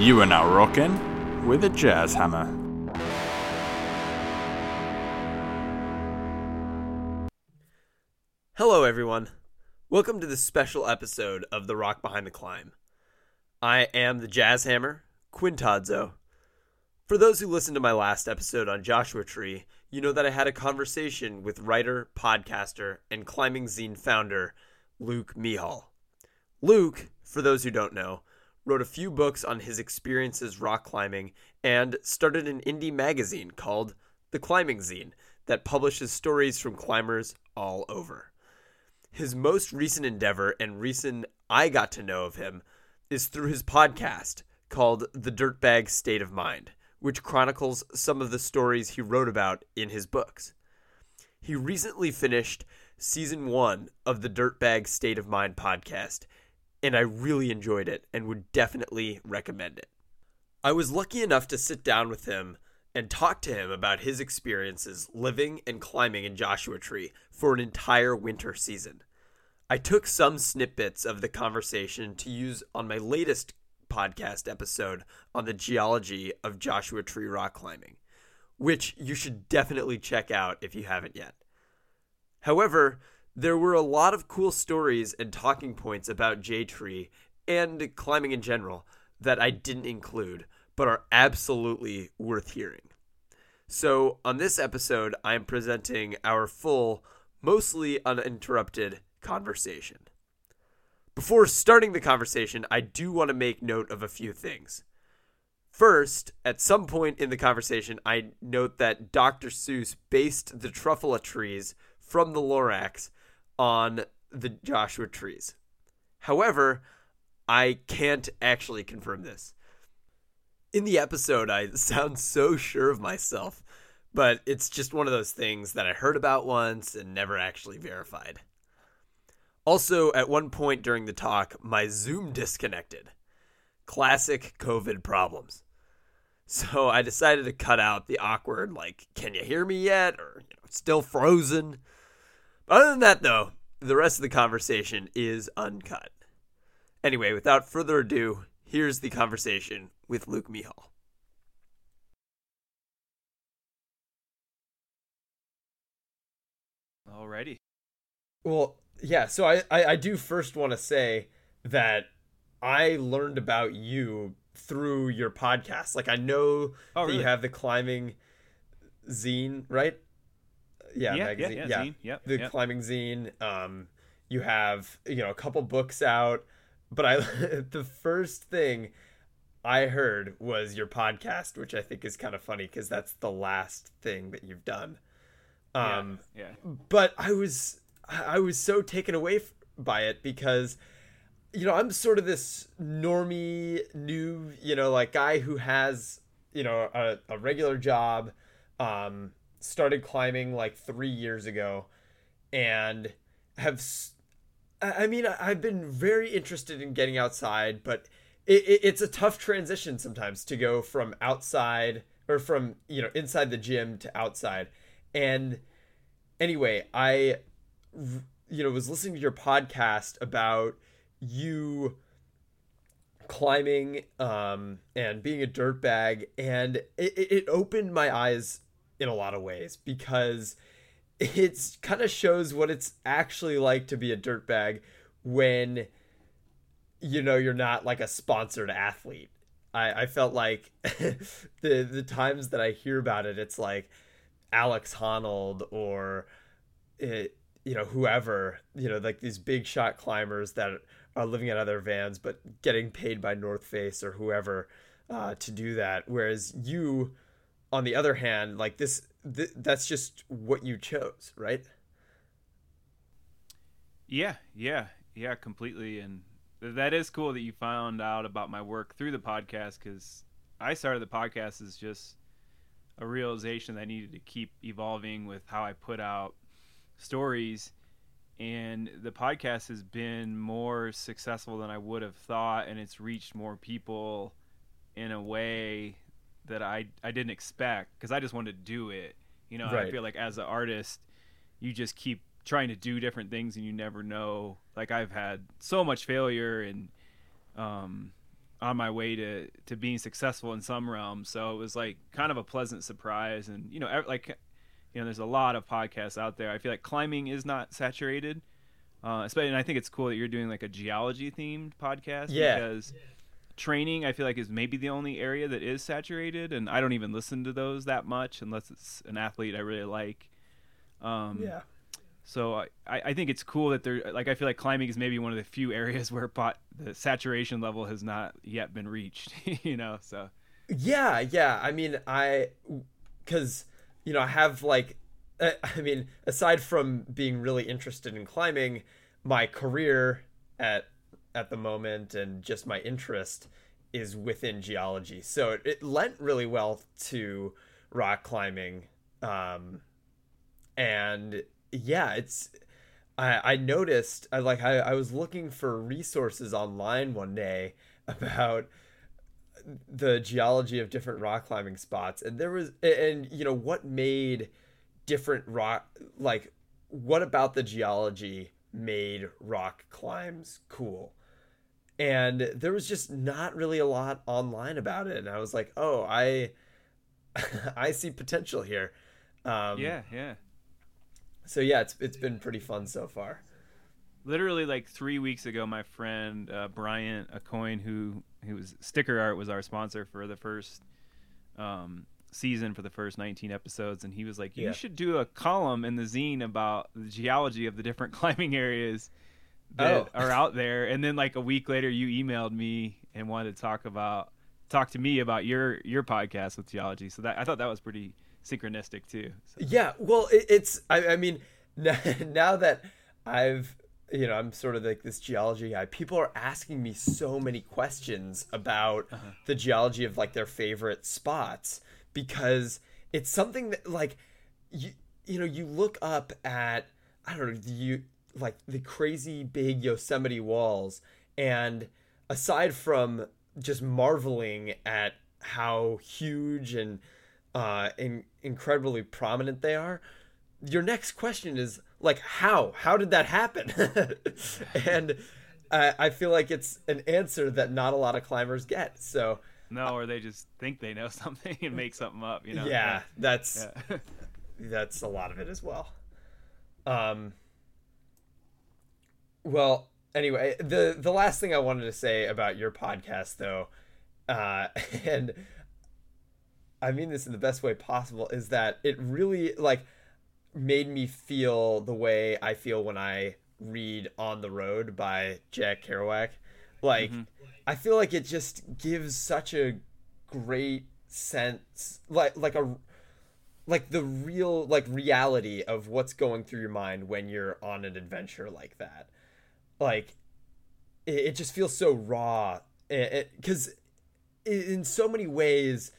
You are now rocking with a jazz hammer. Hello, everyone. Welcome to this special episode of The Rock Behind the Climb. I am the Jazz Hammer, Quinn Todzo. For those who listened to my last episode on Joshua Tree, you know that I had a conversation with writer, podcaster, and climbing zine founder Luke Mehall. Luke, for those who don't know, wrote a few books on his experiences rock climbing and started an indie magazine called The Climbing Zine that publishes stories from climbers all over. His most recent endeavor and reason I got to know of him is through his podcast called The Dirtbag State of Mind, which chronicles some of the stories he wrote about in his books. He recently finished season one of the Dirtbag State of Mind podcast, and I really enjoyed it and would definitely recommend it. I was lucky enough to sit down with him and talk to him about his experiences living and climbing in Joshua Tree for an entire winter season. I took some snippets of the conversation to use on my latest podcast episode on the geology of Joshua Tree rock climbing, which you should definitely check out if you haven't yet. However, there were a lot of cool stories and talking points about J Tree and climbing in general that I didn't include, but are absolutely worth hearing. So, on this episode, I am presenting our full, mostly uninterrupted conversation. Before starting the conversation, I do want to make note of a few things. First, at some point in the conversation, I note that Dr. Seuss based the truffula trees from the Lorax on the Joshua trees. However, I can't actually confirm this. In the episode, I sound so sure of myself, but it's just one of those things that I heard about once and never actually verified. Also, at one point during the talk, my Zoom disconnected. Classic COVID problems. So I decided to cut out the awkward, like, can you hear me yet? Or, you know, still frozen. But other than that, though, the rest of the conversation is uncut. Anyway, without further ado, here's the conversation with Luke Mehall. Alrighty. Well, yeah, so I, I, I do first want to say that I learned about you through your podcast. Like I know Oh, that you have the climbing zine, right? Yeah, Yeah, magazine. yeah, yeah, zine. Yep, the yep. climbing zine. Um, you have you know a couple books out, but I the first thing I heard was your podcast, which I think is kind of funny because that's the last thing that you've done. Um, yeah. but I was I was so taken away f- by it because you know I'm sort of this normie new you know like guy who has you know a, a regular job um started climbing like three years ago and have i mean I've been very interested in getting outside but it, it, it's a tough transition sometimes to go from outside or from you know inside the gym to outside. And anyway i you know was listening to your podcast about you climbing um and being a dirtbag and it, it it opened my eyes in a lot of ways because it kind of shows what it's actually like to be a dirtbag when you know you're not like a sponsored athlete. I i felt like the the times that i hear about it it's like alex honnold or it, you know whoever you know like these big shot climbers that are living out of their vans but getting paid by north face or whoever uh, to do that. Whereas you on the other hand like this th- that's just what you chose right Yeah, yeah, yeah, completely. And that is cool that you found out about my work through the podcast because I started the podcast as just a realization that I needed to keep evolving with how I put out stories. And the podcast has been more successful than I would have thought, and it's reached more people in a way that I I didn't expect because I just wanted to do it. You know, Right. I feel like as an artist, you just keep trying to do different things and you never know. Like I've had so much failure and um, on my way to to being successful in some realms. So it was like kind of a pleasant surprise. And you know, like you know, there's a lot of podcasts out there. I feel like climbing is not saturated. Uh, especially, and I think it's cool that you're doing like a geology themed podcast Yeah. because training I feel like is maybe the only area that is saturated, and I don't even listen to those that much unless it's an athlete I really like. Um, Yeah. so I, I think it's cool that they're like I feel like climbing is maybe one of the few areas where pot the saturation level has not yet been reached. you know, so Yeah, yeah. I mean, I because you know I have like I mean, aside from being really interested in climbing, my career at at the moment and just my interest is within geology. So it, it lent really well to rock climbing. Um, and yeah, it's I, I noticed I like I, I was looking for resources online one day about the geology of different rock climbing spots and there was and you know what made different rock like what about the geology made rock climbs cool and there was just not really a lot online about it and i was like oh i i see potential here um yeah, yeah. so yeah it's it's been pretty fun so far Literally like three weeks ago, my friend uh, Bryant coin who who was Sticker Art, was our sponsor for the first um, season for the first 19 episodes, and he was like, "You Yeah. should do a column in the zine about the geology of the different climbing areas that Oh. are out there." And then like a week later, you emailed me and wanted to talk about talk to me about your your podcast with geology. So that I thought that was pretty synchronistic too. So, Yeah, well, it, it's. I, I mean, now, now that I've, you know, I'm sort of like this geology guy. People are asking me so many questions about uh-huh. the geology of like their favorite spots because it's something that like you you know you look up at I don't know you like the crazy big Yosemite walls and aside from just marveling at how huge and uh in, incredibly prominent they are your next question is like how how did that happen and I, I feel like it's an answer that not a lot of climbers get so no, or they just think they know something and make something up. You know? yeah that's Yeah. that's a lot of it as well um well anyway the the last thing i wanted to say about your podcast though uh and i mean this in the best way possible is that it really like made me feel the way i feel when i read on the road by jack kerouac. Like i feel like it just gives such a great sense like like a like the real like reality of what's going through your mind when you're on an adventure like that like it, it just feels so raw because in so many ways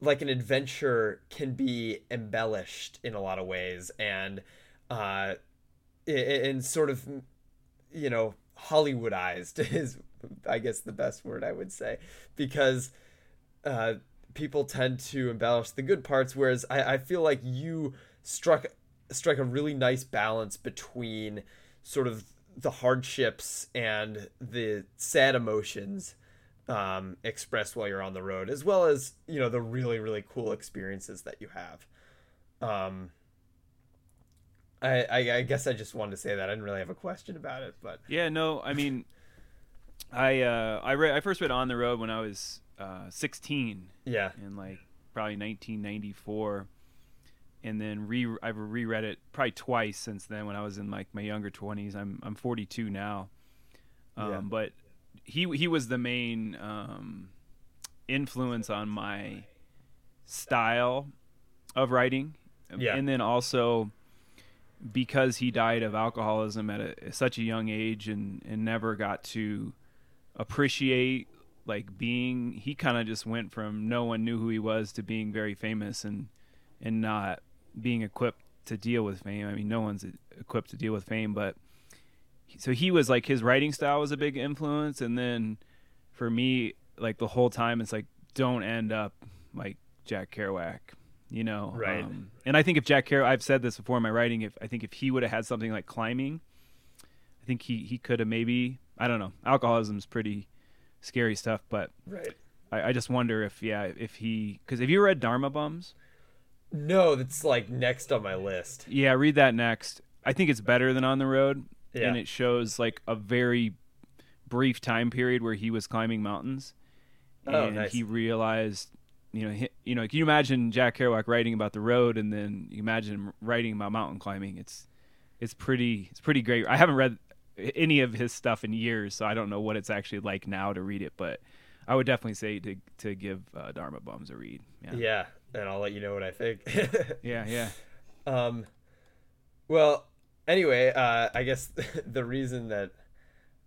like an adventure can be embellished in a lot of ways and uh and sort of you know hollywoodized is i guess the best word i would say because uh people tend to embellish the good parts whereas i, I feel like you struck struck a really nice balance between sort of the hardships and the sad emotions um, expressed while you're on the road, as well as you know the really really cool experiences that you have. Um, I, I I guess I just wanted to say that. I didn't really have a question about it, but Yeah, no, I mean, I uh, I read I first read On the Road when I was uh, 16 yeah, in like probably 1994, and then re I've reread it probably twice since then when I was in like my younger 20s. I'm I'm 42 now, um, Yeah. but he he was the main um, influence on my style of writing, Yeah. and then also because he died of alcoholism at a, such a young age and, and never got to appreciate like being he kind of just went from no one knew who he was to being very famous and and not being equipped to deal with fame i mean no one's equipped to deal with fame but so he was like his writing style was a big influence and then for me like the whole time it's like don't end up like jack kerouac you know Right. um, and i think if jack kerouac i've said this before in my writing if i think if he would have had something like climbing i think he he could have maybe i don't know alcoholism's pretty scary stuff. But Right. I, I just wonder if yeah if he because have you read Dharma Bums? No, that's like next on my list. Yeah, read that next. I think it's better than On the Road, Yeah. and it shows like a very brief time period where he was climbing mountains, Oh, and nice. he realized, you know, he, you know, can you imagine Jack Kerouac writing about the road, and then you imagine him writing about mountain climbing? It's it's pretty it's pretty great. I haven't read any of his stuff in years, so I don't know what it's actually like now to read it, but I would definitely say to to give uh, Dharma Bums a read. Yeah, Yeah, and I'll let you know what I think. yeah, yeah. Um, well, anyway, uh, I guess the reason that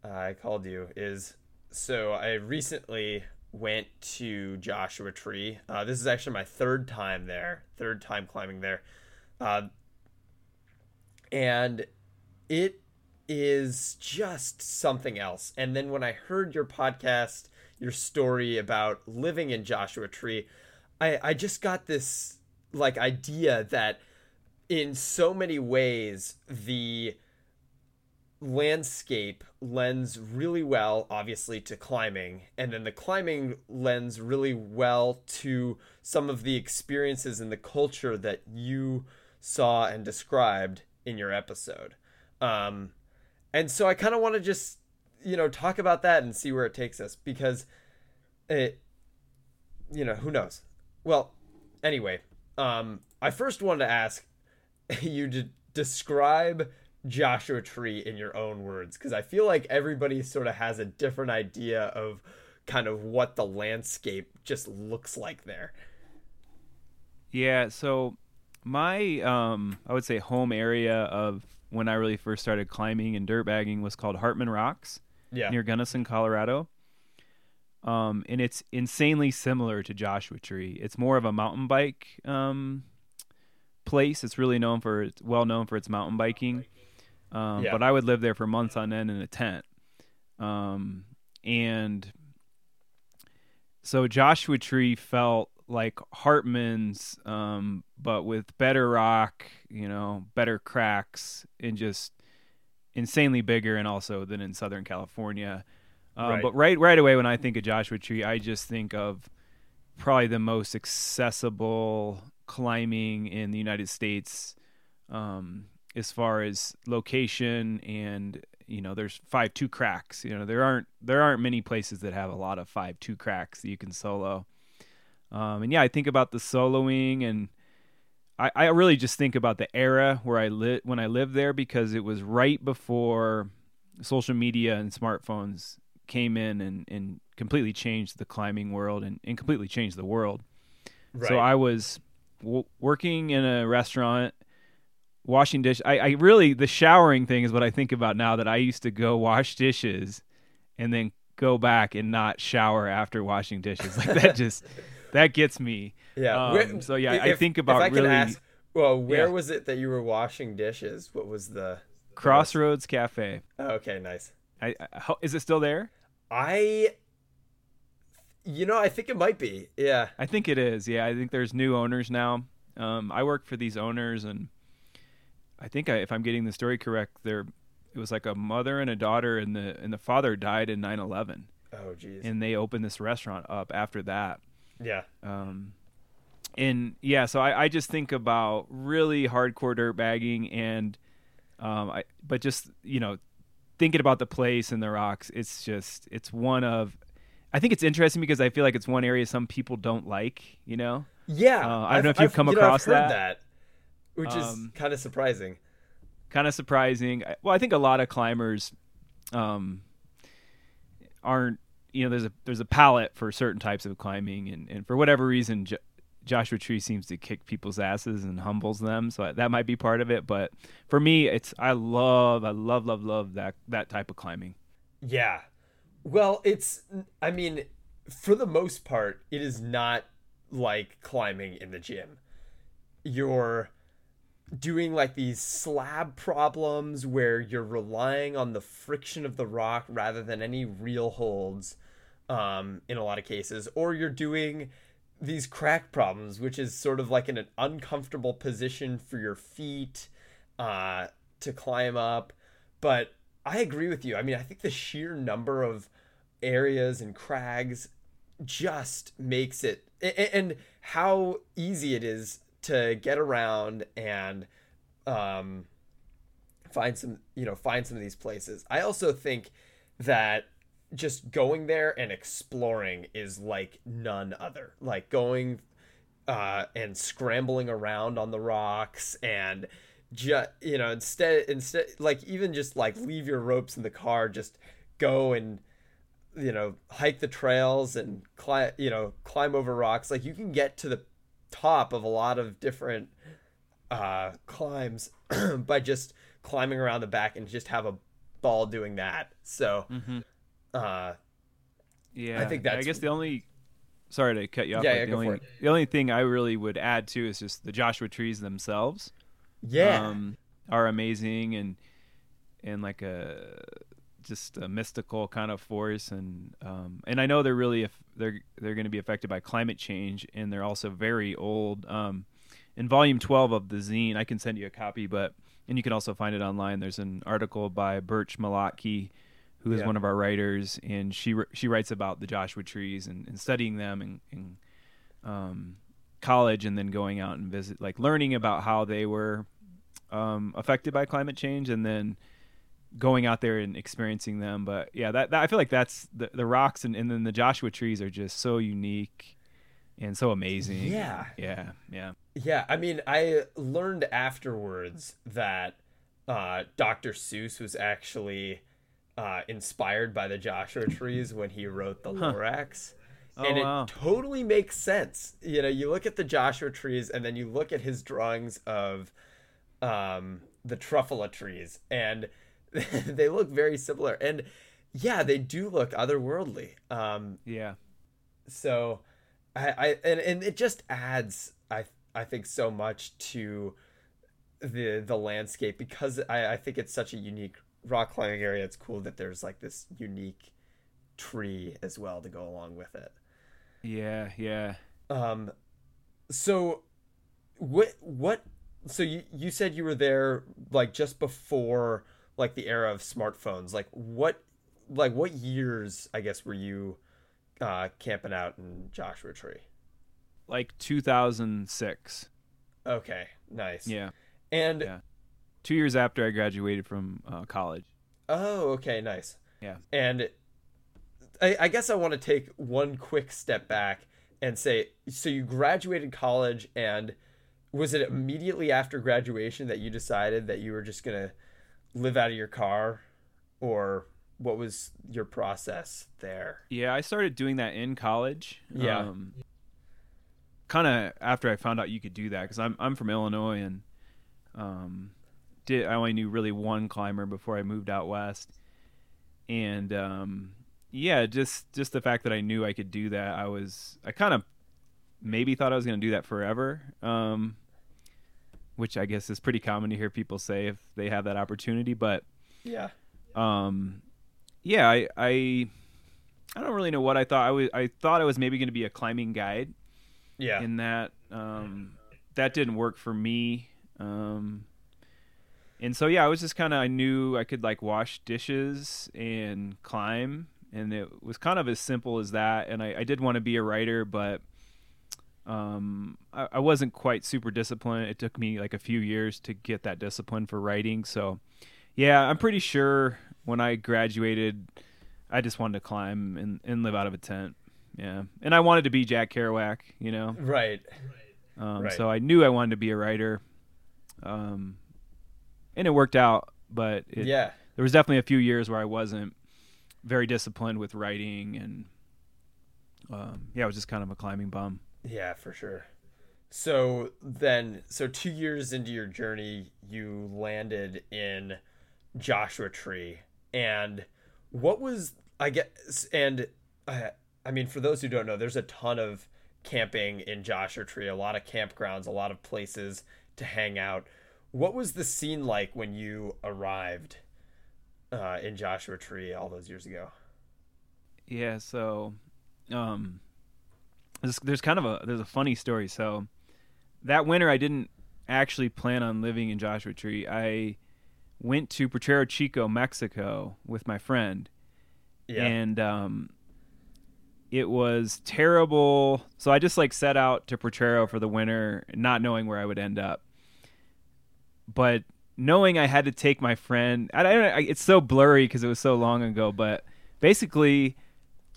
uh, I called you is so I recently went to Joshua Tree. Uh, this is actually my third time there, third time climbing there. Uh, and it is just something else. And then when I heard your podcast, your story about living in Joshua Tree, I, I just got this like idea that in so many ways the landscape lends really well obviously to climbing and then the climbing lends really well to some of the experiences and the culture that you saw and described in your episode. Um, and so i kind of want to just you know talk about that and see where it takes us because it you know who knows well anyway um, i first wanted to ask you to describe Joshua Tree in your own words because I feel like everybody sort of has a different idea of kind of what the landscape just looks like there. Yeah, so my um I would say home area of when I really first started climbing and dirt bagging was called Hartman Rocks Yeah. near Gunnison, Colorado. Um and it's insanely similar to Joshua Tree. It's more of a mountain bike um place. It's really known for it's well known for its mountain biking. Um Yeah. but I would live there for months on end in a tent. Um and so Joshua Tree felt like Hartman's, um, but with better rock, you know, better cracks, and just insanely bigger, and also than in Southern California. Um, Right. But right, right away, when I think of Joshua Tree, I just think of probably the most accessible climbing in the United States, um, as far as location and you know there's five two cracks you know there aren't there aren't many places that have a lot of five two cracks that you can solo um, and yeah i think about the soloing and I, I really just think about the era where i lit when i lived there because it was right before social media and smartphones came in and, and completely changed the climbing world and, and completely changed the world so I was w- working in a restaurant, washing dish. I, I really the showering thing is what I think about now. That I used to go wash dishes, and then go back and not shower after washing dishes. Like that just that gets me. yeah. um, so yeah, I think about if I really- ask, well, where Yeah. was it that you were washing dishes? What was the Crossroads Cafe. Oh, okay, nice. I, I, is it still there? I you know, I think it might be. Yeah. I think it is. Yeah, I think there's new owners now. Um, I work for these owners, and I think I, if I'm getting the story correct, there it was like a mother and a daughter, and the and the father died in 9/11, Oh geez. and they opened this restaurant up after that. yeah. Um, and yeah, so I, I just think about really hardcore dirt bagging, and um, I but just you know thinking about the place and the rocks, it's just it's one of I think it's interesting because I feel like it's one area some people don't like. You know. Yeah. Uh, I don't know if you've come you know, I've across heard that. which Um, is kind of surprising. kind of surprising. Well, I think a lot of climbers um, aren't. You know, there's a there's a palette for certain types of climbing, and, and for whatever reason, Joshua Tree seems to kick people's asses and humbles them. So that might be part of it. But for me, it's I love, I love, love, love that that type of climbing. Yeah. Well, it's I mean, for the most part, it is not like climbing in the gym. You're doing like these slab problems where you're relying on the friction of the rock rather than any real holds um, in a lot of cases, or you're doing these crack problems, which is sort of like in an uncomfortable position for your feet uh, to climb up. But I agree with you. I mean, I think the sheer number of areas and crags just makes it and how easy it is to get around and um, find some you know find some of these places i also think that just going there and exploring is like none other. Like going uh, and scrambling around on the rocks and just you know instead instead like even just like leave your ropes in the car just go and you know hike the trails and climb you know climb over rocks. Like you can get to the top of a lot of different uh climbs by just climbing around the back and just have a ball doing that. So Mm-hmm. Uh Yeah, I think that I guess the only. Sorry to cut you off. Yeah, yeah, the go only for it. the only thing I really would add too is just the Joshua trees themselves. yeah um, are amazing and and like a just a mystical kind of force and um, and I know they're really if they're they're going to be affected by climate change and they're also very old. Um, in volume 12 of the zine, I can send you a copy, but and you can also find it online. There's an article by Birch Malotki, who is Yeah. one of our writers, and she she writes about the Joshua trees and, and studying them in, in um, college, and then going out and visit, like learning about how they were um, affected by climate change, and then going out there and experiencing them. But yeah, that, that I feel like that's the the rocks and, and then the Joshua trees are just so unique and so amazing. Yeah. yeah, yeah. Yeah, I mean, I learned afterwards that uh, Dr. Seuss was actually uh, inspired by the Joshua trees when he wrote the Lorax. Oh, and it wow. totally makes sense. You know, you look at the Joshua trees and then you look at his drawings of um, the Truffula trees, and they look very similar. And yeah, they do look otherworldly. Um, Yeah. so I, I and, and it just adds I I think so much to the the landscape because I, I think it's such a unique rock climbing area. It's cool that there's like this unique tree as well to go along with it. Yeah, yeah. Um so what what so you you said you were there like just before like the era of smartphones. Like what like what years I guess were you uh camping out in Joshua Tree? Like 2006. Okay, nice. Yeah. And Yeah. Two years after I graduated from uh, college. oh, okay, nice. Yeah. And I, I guess I want to take one quick step back and say, so you graduated college, and was it immediately after graduation that you decided that you were just gonna live out of your car, or what was your process there? Yeah, I started doing that in college. Yeah. Um, kind of after I found out you could do that because I'm I'm from Illinois and um, did I only knew really one climber before I moved out west, and um, yeah, just just the fact that I knew I could do that, I was I kind of maybe thought I was going to do that forever. Um, which I guess is pretty common to hear people say if they have that opportunity, but Yeah. um yeah i i i don't really know what i thought i was i thought i was maybe going to be a climbing guide Yeah. in that um that didn't work for me um and so yeah i was just kind of i knew i could like wash dishes and climb and it was kind of as simple as that. And i, I did want to be a writer but um I, I wasn't quite super disciplined. It took me like a few years to get that discipline for writing. So yeah i'm pretty sure when i graduated i just wanted to climb and, and live out of a tent. Yeah. And i wanted to be jack kerouac you know? Right. um, Right. so i knew i wanted to be a writer. Um, and it worked out but it, yeah. there was definitely a few years where i wasn't very disciplined with writing and um, yeah i was just kind of a climbing bum Yeah, for sure. So then, so two years into your journey, you landed in Joshua Tree, and what was I guess, and I, I mean, for those who don't know, there's a ton of camping in Joshua Tree, a lot of campgrounds, a lot of places to hang out. What was the scene like when you arrived uh, in Joshua Tree all those years ago? Yeah, so um there's, there's kind of a there's a funny story. So that winter I didn't actually plan on living in Joshua Tree. I went to Potrero Chico, Mexico with my friend. Yeah. and um, it was terrible. So I just like set out to Potrero for the winter, not knowing where I would end up. But knowing I had to take my friend, I, I, I it's so blurry because it was so long ago. But basically,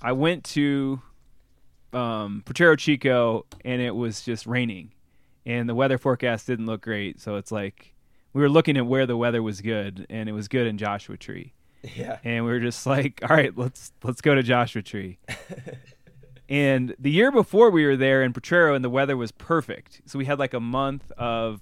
I went to um, Potrero Chico, and it was just raining, and the weather forecast didn't look great. So it's like we were looking at where the weather was good, and it was good in Joshua Tree Yeah. and we were just like, all right, let's let's go to Joshua Tree. and the year before we were there in Potrero, and the weather was perfect. So we had like a month of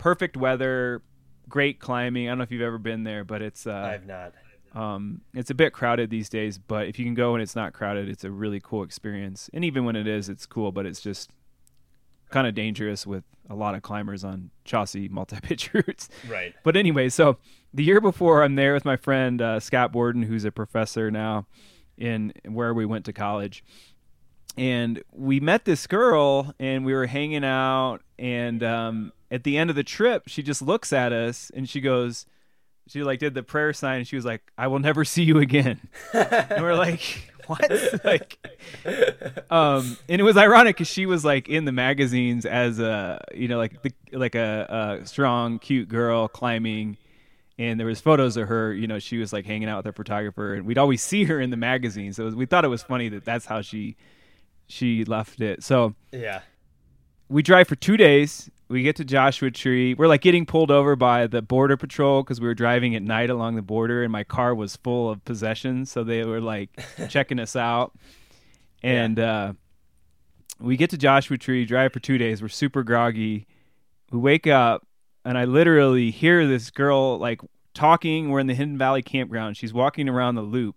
perfect weather, great climbing. I don't know if you've ever been there, but it's uh, I've not. um, it's a bit crowded these days. But if you can go and it's not crowded, it's a really cool experience. And even when it is, it's cool, but it's just kind of dangerous with a lot of climbers on chossy multi-pitch routes. Right. But anyway, so the year before, I'm there with my friend uh, Scott Borden, who's a professor now in where we went to college, and we met this girl, and we were hanging out, and um, at the end of the trip, she just looks at us and she goes, she like did the prayer sign, and she was like, "I will never see you again," and we're like. What? like, um, and it was ironic because she was like in the magazines as a, you know, like the, like a, a strong, cute girl climbing, and there was photos of her. You know, she was like hanging out with her photographer, and we'd always see her in the magazines. So was, we thought it was funny that that's how she she left it. So Yeah. we drive for two days. We get to Joshua Tree. We're like getting pulled over by the border patrol because we were driving at night along the border, and my car was full of possessions. So they were like checking us out, and uh, we get to Joshua Tree. Drive for two days. We're super groggy. We wake up, and I literally hear this girl like talking. We're in the Hidden Valley campground. She's walking around the loop.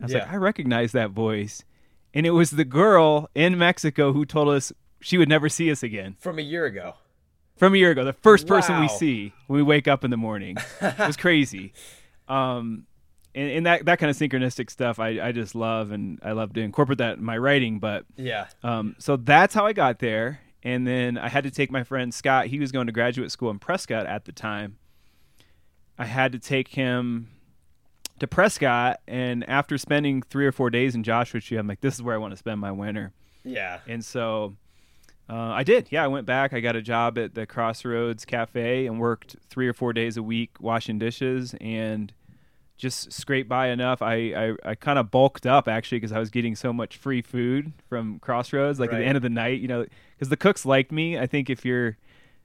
I was like, I recognize that voice. And it was the girl in Mexico who told us she would never see us again From a year ago. from a year ago. The first person we see when we wake up in the morning. it was crazy. Um, and, and that that kind of synchronistic stuff I, I just love, and I love to incorporate that in my writing. But Yeah. um, so that's how I got there. And then I had to take my friend Scott. He was going to graduate school in Prescott at the time. I had to take him to Prescott, and after spending three or four days in Joshua Tree, I'm like, this is where I want to spend my winter. Yeah. And so uh, I did. Yeah, I went back. I got a job at the Crossroads Cafe and worked three or four days a week washing dishes and just scraped by enough. I, I, I kind of bulked up actually because I was getting so much free food from Crossroads. Like at the end of the night, you know, because the cooks liked me. I think if you're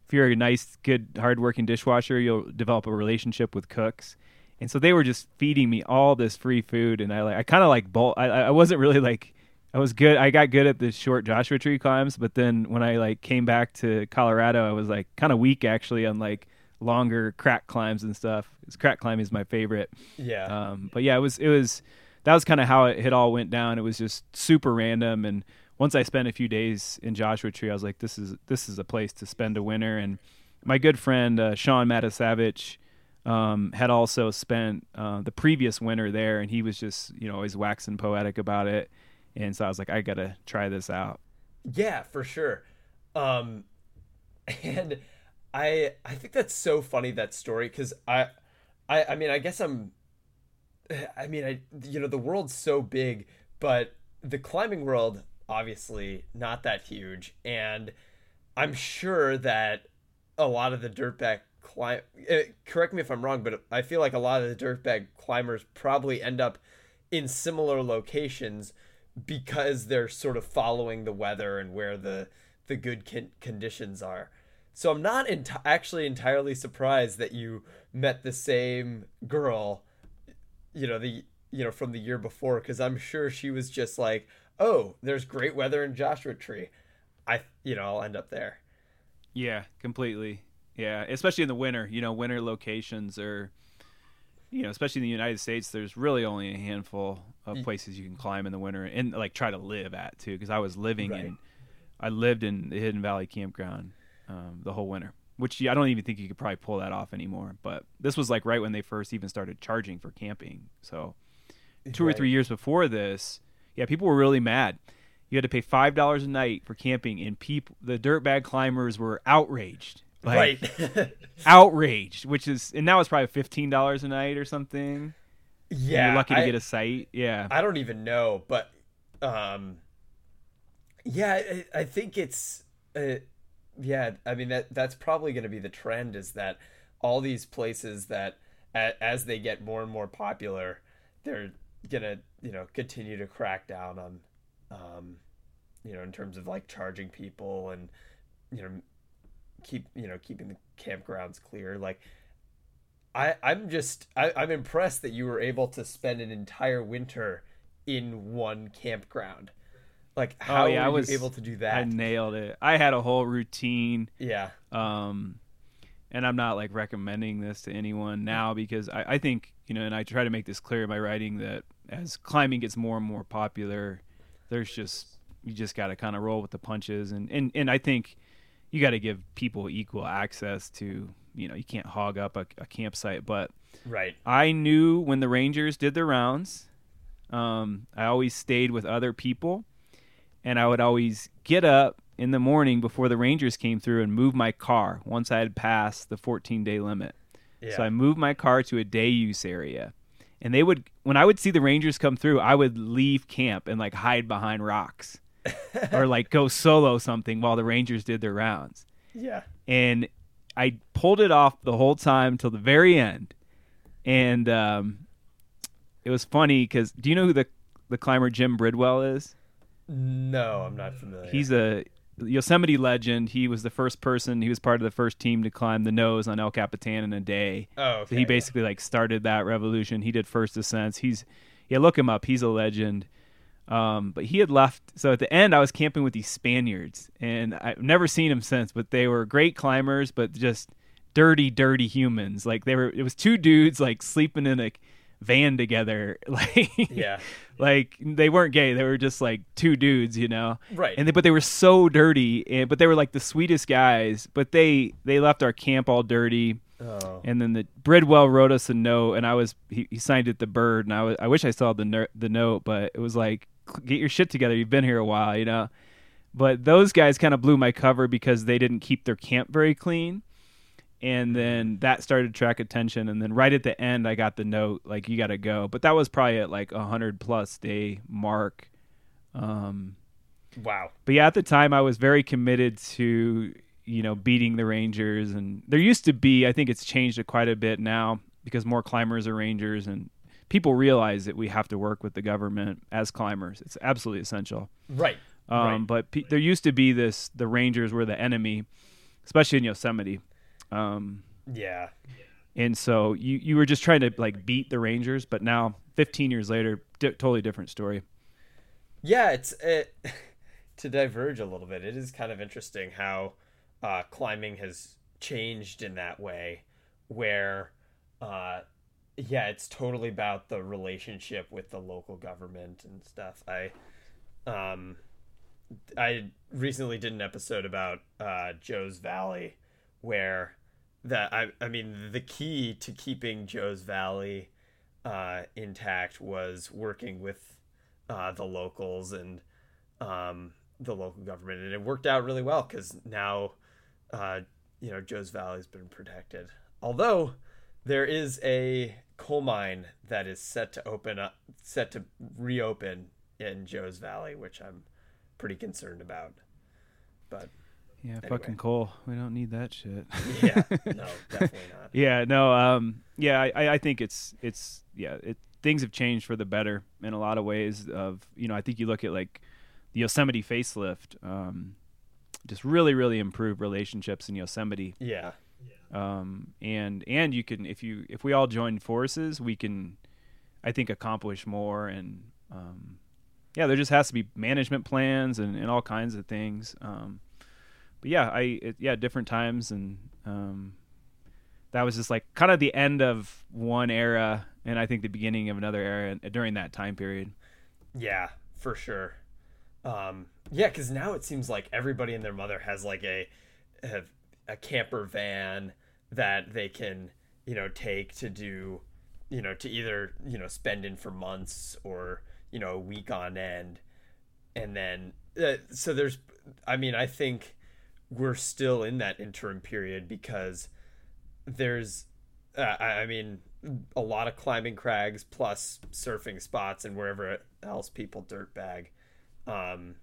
if you're a nice, good, hardworking dishwasher, you'll develop a relationship with cooks. And so they were just feeding me all this free food, and I like I kind of like bolt I I wasn't really like I was good. I got good at the short Joshua Tree climbs, but then when I like came back to Colorado, I was like kind of weak actually on like longer crack climbs and stuff. 'Cause crack climbing is my favorite. Yeah. Um, but yeah, it was it was that was kind of how it, it all went down. It was just super random, and once I spent a few days in Joshua Tree, I was like, this is this is a place to spend a winter. And my good friend uh, Sean Matasavich um, had also spent uh, the previous winter there, and he was just you know always waxing poetic about it. And so I was like, I gotta try this out. Yeah, for sure. Um, and I I think that's so funny that story because I, I I mean I guess I'm, I mean I you know the world's so big, but the climbing world obviously not that huge, and I'm sure that a lot of the dirtbag climb. Uh, correct me if I'm wrong, but I feel like a lot of the dirtbag climbers probably end up in similar locations because they're sort of following the weather and where the the good con- conditions are. So I'm not actually entirely surprised that you met the same girl, you know the you know from the year before because I'm sure she was just like, oh, there's great weather in Joshua Tree, I you know I'll end up there. Yeah, completely. Yeah, especially in the winter. You know, winter locations are, you know, especially in the United States. There's really only a handful of places you can climb in the winter and like try to live at too. Because I was living Right. in, I lived in the Hidden Valley Campground um, the whole winter. Which I don't even think you could probably pull that off anymore. But this was like right when they first even started charging for camping. So two or three years before this, yeah, people were really mad. You had to pay five dollars a night for camping, and people, the dirtbag climbers, were outraged. Like, right. outraged, which is and now it's probably fifteen dollars a night or something. Yeah, you're lucky to I- get a site. Yeah, I don't even know, but um, yeah, I, I think it's uh, yeah. I mean that that's probably going to be the trend is that all these places that a, as they get more and more popular, they're gonna you know continue to crack down on, um, you know, in terms of like charging people and you know keep you know keeping the campgrounds clear like. I, I'm just I, I'm impressed that you were able to spend an entire winter in one campground. Like how Oh, yeah, I was- you able to do that I nailed it. I had a whole routine. yeah. um and i'm not like recommending this to anyone now because I, I think you know and i try to make this clear in my writing that as climbing gets more and more popular there's just you just got to kind of roll with the punches and and, and i think you got to give people equal access to you know you can't hog up a, a campsite but Right. I knew when the Rangers did their rounds. Um, I always stayed with other people, and I would always get up in the morning before the Rangers came through and move my car once I had passed the 14 day limit. Yeah. So I moved my car to a day use area. And they would, when I would see the Rangers come through, I would leave camp and like hide behind rocks or like go solo something while the Rangers did their rounds yeah. and I pulled it off the whole time till the very end. And um, it was funny because do you know who the the climber Jim Bridwell is? No, I'm not familiar. He's a Yosemite legend. He was the first person. He was part of the first team to climb the nose on El Capitan in a day. oh, okay. So he basically like started that revolution. He did first ascents. He's yeah, look him up. He's a legend. Um, but he had left. So at the end, I was camping with these Spaniards, and I've never seen them since. But they were great climbers, but just dirty, dirty humans. Like they were. It was two dudes like sleeping in a van together. Like Yeah. like they weren't gay. They were just like two dudes, you know. Right. And they, but they were so dirty, and but they were like the sweetest guys. But they they left our camp all dirty. oh. And then the Bridwell wrote us a note, and I was he, he signed it the bird, and I was I wish I saw the ner- the note, but it was like get your shit together. You've been here a while, you know. But those guys kind of blew my cover because they didn't keep their camp very clean, and then that started to attract attention. And then right at the end, I got the note like you got to go. But that was probably at like a hundred plus day mark. Um, Wow. but yeah, at the time I was very committed to you know beating the Rangers, and there used to be I think it's changed quite a bit now because more climbers are Rangers, and people realize that we have to work with the government as climbers. It's absolutely essential. Right. Um, Right. But pe- there used to be this: the Rangers were the enemy, especially in Yosemite. Um, Yeah. and so you you were just trying to like beat the Rangers, but now 15 years later, di- totally different story. Yeah, it's it, to diverge a little bit. It is kind of interesting how uh, climbing has changed in that way, where, uh, yeah, it's totally about the relationship with the local government and stuff. I, um, I recently did an episode about uh, Joe's Valley, where that I I mean the key to keeping Joe's Valley uh, intact was working with uh, the locals and um, the local government, and it worked out really well because now, uh, you know, Joe's Valley has been protected. Although there is a coal mine that is set to open up, set to reopen in Joe's Valley, which I'm pretty concerned about. But Yeah, Anyway. fucking coal. We don't need that shit. yeah, no, definitely not. Yeah, no, um, yeah, I, I think it's it's yeah, it things have changed for the better in a lot of ways. Of you know, I think you look at like the Yosemite facelift, um, just really really improved relationships in Yosemite, Yeah, um, and and you can if you if we all join forces, we can, I think, accomplish more and. Um, yeah, there just has to be management plans and, and all kinds of things. Um, but yeah, I it, yeah different times and um, that was just like kind of the end of one era and I think the beginning of another era during that time period. yeah, for sure. Um, yeah, because now it seems like everybody and their mother has like a, a a camper van that they can you know take to do you know to either you know spend in for months or you know a week on end and then uh, so there's i mean i think we're still in that interim period because there's uh, I, mean a lot of climbing crags plus surfing spots and wherever else people dirt bag. Um,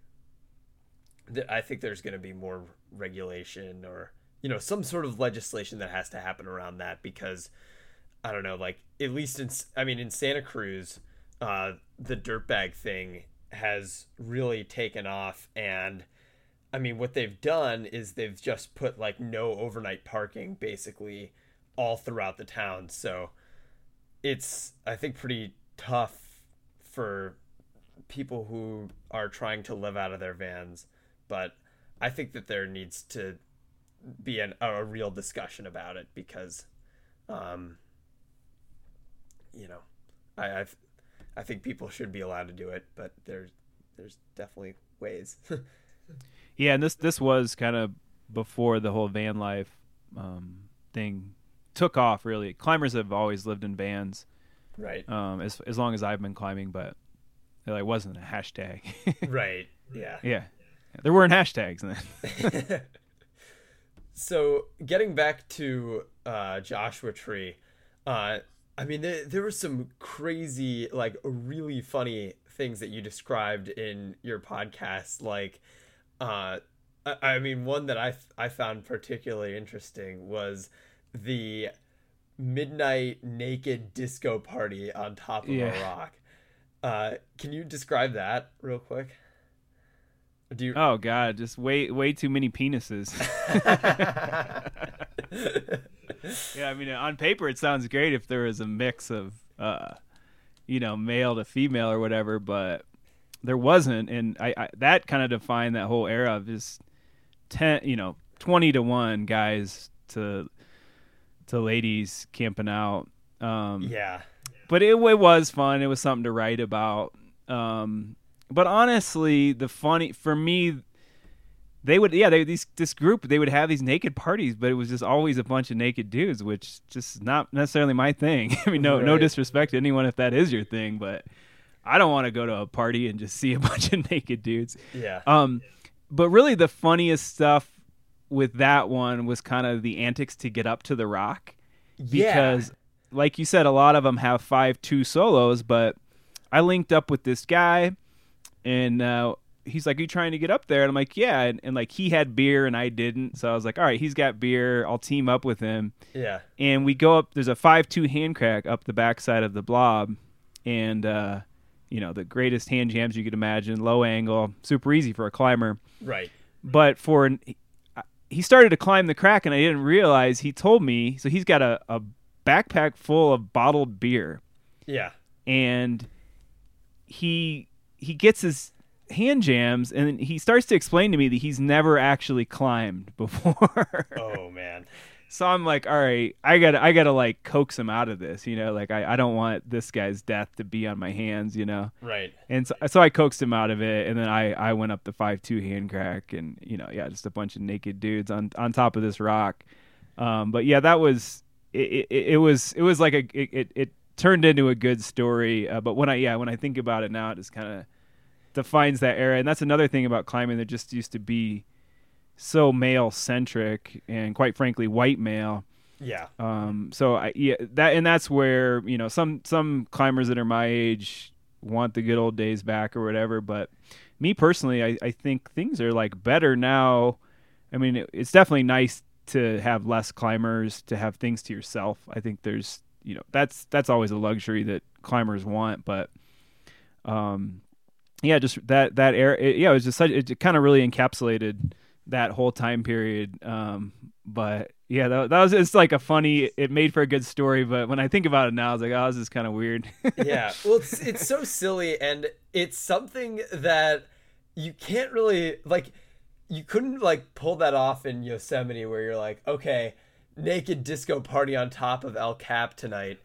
th- I think there's going to be more regulation or you know some sort of legislation that has to happen around that because I don't know, like at least in I mean in Santa Cruz, uh, the dirtbag thing has really taken off and I mean what they've done is they've just put like no overnight parking basically all throughout the town. So it's I think pretty tough for people who are trying to live out of their vans, but I think that there needs to be an, a real discussion about it because um, you know, I I've, I think people should be allowed to do it, but there's there's definitely ways. yeah, and this this was kind of before the whole van life um, thing took off. Really, climbers have always lived in vans, right? Um, as as long as I've been climbing, but it like wasn't a hashtag. right. Yeah. Yeah. There weren't hashtags then. so getting back to uh, Joshua Tree, uh, I mean, there, there were some crazy, like, really funny things that you described in your podcast. Like, uh, I, I mean, one that I, I found particularly interesting was the midnight naked disco party on top of yeah. a rock. Uh, can you describe that real quick? Do you... Oh God, just way way too many penises. yeah, I mean, on paper it sounds great if there was a mix of, uh, you know, male to female or whatever, but there wasn't, and I, I that kind of defined that whole era of just ten, you know, twenty to one guys to to ladies camping out. Um, yeah, but it, it was fun. It was something to write about. Um, but honestly, the funny for me, they would yeah they these this group they would have these naked parties, but it was just always a bunch of naked dudes, which just not necessarily my thing. I mean, no right. no disrespect to anyone if that is your thing, but I don't want to go to a party and just see a bunch of naked dudes. Yeah. Um, but really the funniest stuff with that one was kind of the antics to get up to the rock because yeah. like you said a lot of them have five two solos but i linked up with this guy and uh, he's like, "Are you trying to get up there?" And I'm like, "Yeah." And, and, like he had beer and I didn't, so I was like, "All right, he's got beer. I'll team up with him." Yeah. And we go up. There's a five two hand crack up the backside of the blob, and uh, you know the greatest hand jams you could imagine, low angle, super easy for a climber. Right. But for an, he started to climb the crack, and I didn't realize. He told me so. He's got a, a backpack full of bottled beer. Yeah. And he he gets his hand jams and he starts to explain to me that he's never actually climbed before. oh man. So I'm like, all right, I gotta I gotta like coax him out of this, you know, like I, I don't want this guy's death to be on my hands, you know. Right. And so, so I coaxed him out of it and then I, I went up the five two hand crack and you know, yeah, just a bunch of naked dudes on on top of this rock. Um, but yeah, that was it, it, it was it was like a it, it, it turned into a good story. Uh, but when I yeah, when I think about it now, it just kind of defines that era. And that's another thing about climbing that just used to be so male centric and quite frankly white male. Yeah. Um. So I yeah that and that's where you know some some climbers that are my age want the good old days back or whatever. But me personally, I I think things are like better now. I mean, it, it's definitely nice to have less climbers to have things to yourself. I think there's you know that's that's always a luxury that climbers want, but um yeah, just that that era. It, yeah, it was just such. It kind of really encapsulated that whole time period. Um, but yeah, that, that was it's like a funny. It made for a good story, but when I think about it now, I was like, oh, this is kind of weird. yeah, well, it's it's so silly, and it's something that you can't really like. You couldn't like pull that off in Yosemite, where you're like, okay, naked disco party on top of El Cap tonight.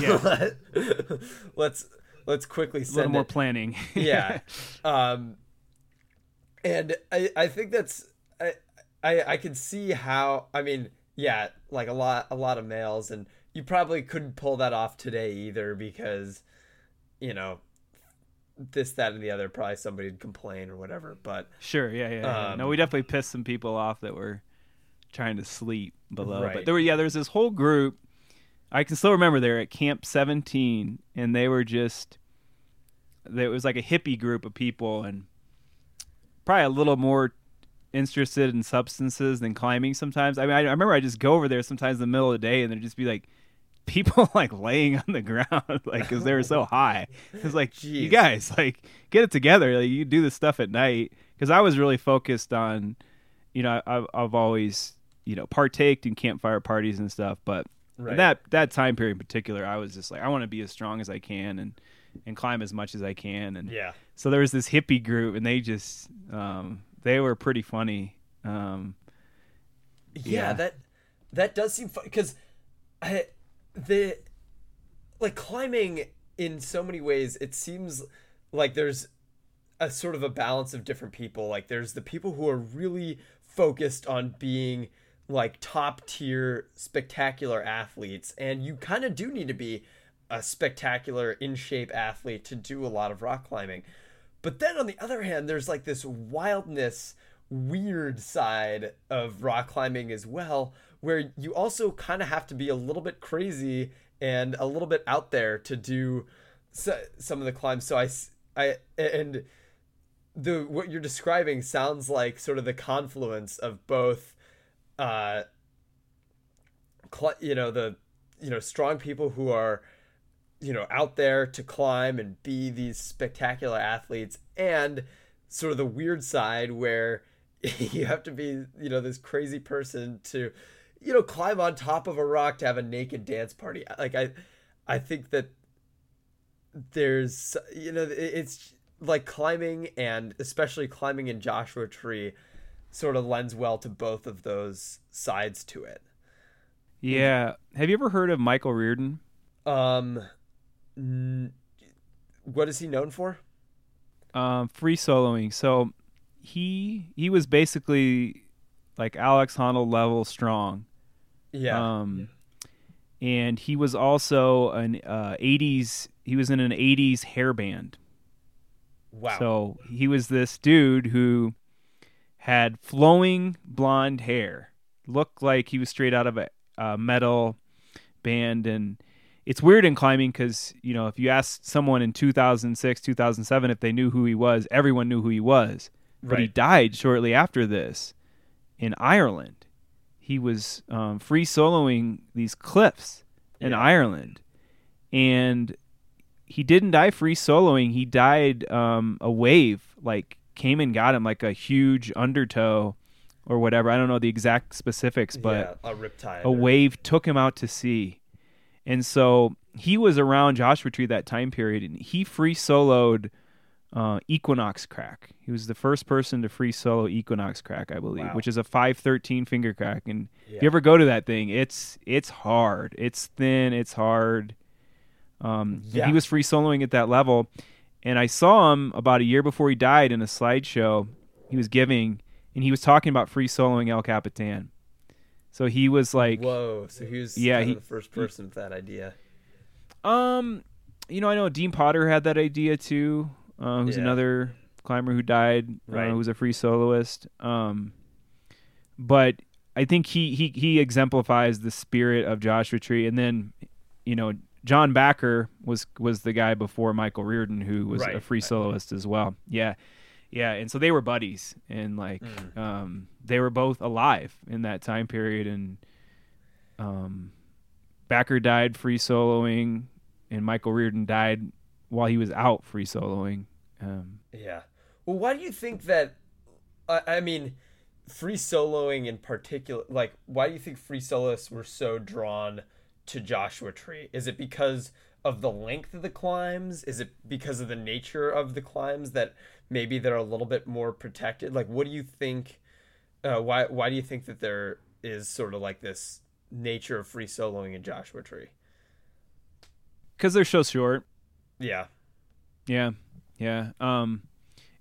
Yeah. let's let's quickly send a little more it. planning. yeah. Um, and I, I think that's I, I I can see how I mean yeah like a lot a lot of males and you probably couldn't pull that off today either because you know this that and the other probably somebody'd complain or whatever but sure yeah yeah, yeah. Um, no we definitely pissed some people off that were trying to sleep below. Right. but there were yeah there's this whole group. I can still remember they were at Camp 17, and they were just there was like a hippie group of people, and probably a little more interested in substances than climbing. Sometimes, I mean, I, I remember I just go over there sometimes in the middle of the day, and there'd just be like people like laying on the ground like because they were so high. It's like you guys like get it together. Like you do this stuff at night. Because i was really focused on you know I've, I've always you know partaked in campfire parties and stuff but Right. that that time period in particular i was just like i want to be as strong as i can and and climb as much as i can and Yeah. so there was this hippie group and they just um they were pretty funny um yeah, Yeah. that that does seem fun because I the like climbing in so many ways it seems like there's a sort of a balance of different people like there's the people who are really focused on being like top tier spectacular athletes and you kind of do need to be a spectacular in shape athlete to do a lot of rock climbing but then on the other hand, there's like this wildness, weird side of rock climbing as well, where you also kind of have to be a little bit crazy and a little bit out there to do so, some of the climbs. So i i and the what you're describing sounds like sort of the confluence of both, uh, cl- you know the you know strong people who are you know out there to climb and be these spectacular athletes and sort of the weird side where you have to be you know this crazy person to you know climb on top of a rock to have a naked dance party. Like i i think that there's you know it's like climbing and especially climbing in joshua tree sort of lends well to both of those sides to it yeah have you ever heard of michael reardon um n- what is he known for um, free soloing. So he he was basically like Alex Honnold level strong. yeah Um, and he was also an uh, '80s. He was in an '80s hair band. wow So he was this dude who had flowing blonde hair, looked like he was straight out of a, a metal band. And it's weird in climbing because you know if you asked someone in 2006, 2007 if they knew who he was, everyone knew who he was. But he died shortly after this in Ireland. He was um, free soloing these cliffs in Yeah. Ireland, and he didn't die free soloing. He died um, a wave like came and got him like a huge undertow or whatever. I don't know the exact specifics, but yeah, a riptide a wave took him out to sea. And so he was around Joshua Tree that time period, and he free soloed uh, Equinox Crack. He was the first person to free solo Equinox Crack, I believe, Wow. which is a 513 finger crack. And if you ever go to that thing, it's it's hard. It's thin. It's hard. Um, Yeah. He was free soloing at that level. And I saw him about a year before he died in a slideshow he was giving, and he was talking about free soloing El Capitan. So he was like, Whoa! So he was Yeah, he- the first person with that idea. Um, you know, I know Dean Potter had that idea too. Uh, who's Yeah. another climber who died, Right. uh, who's a free soloist. Um, but I think he he he exemplifies the spirit of Joshua Tree, and then, you know, John Bachar was was the guy before Michael Reardon, who was Right, a free right. soloist as well. Yeah, yeah, and so they were buddies, and like, Mm. um, they were both alive in that time period, and um, Bachar died free soloing, and Michael Reardon died while he was out free soloing. Um, Yeah. Well, why do you think that? I, I mean, free soloing in particular. Like, why do you think free soloists were so drawn to Joshua Tree? Is it because of the length of the climbs? Is it because of the nature of the climbs that maybe they're a little bit more protected? Like, what do you think? Uh, why why do you think that there is sort of like this nature of free soloing in Joshua Tree? Because they're so short. Yeah. Yeah. Yeah. Um,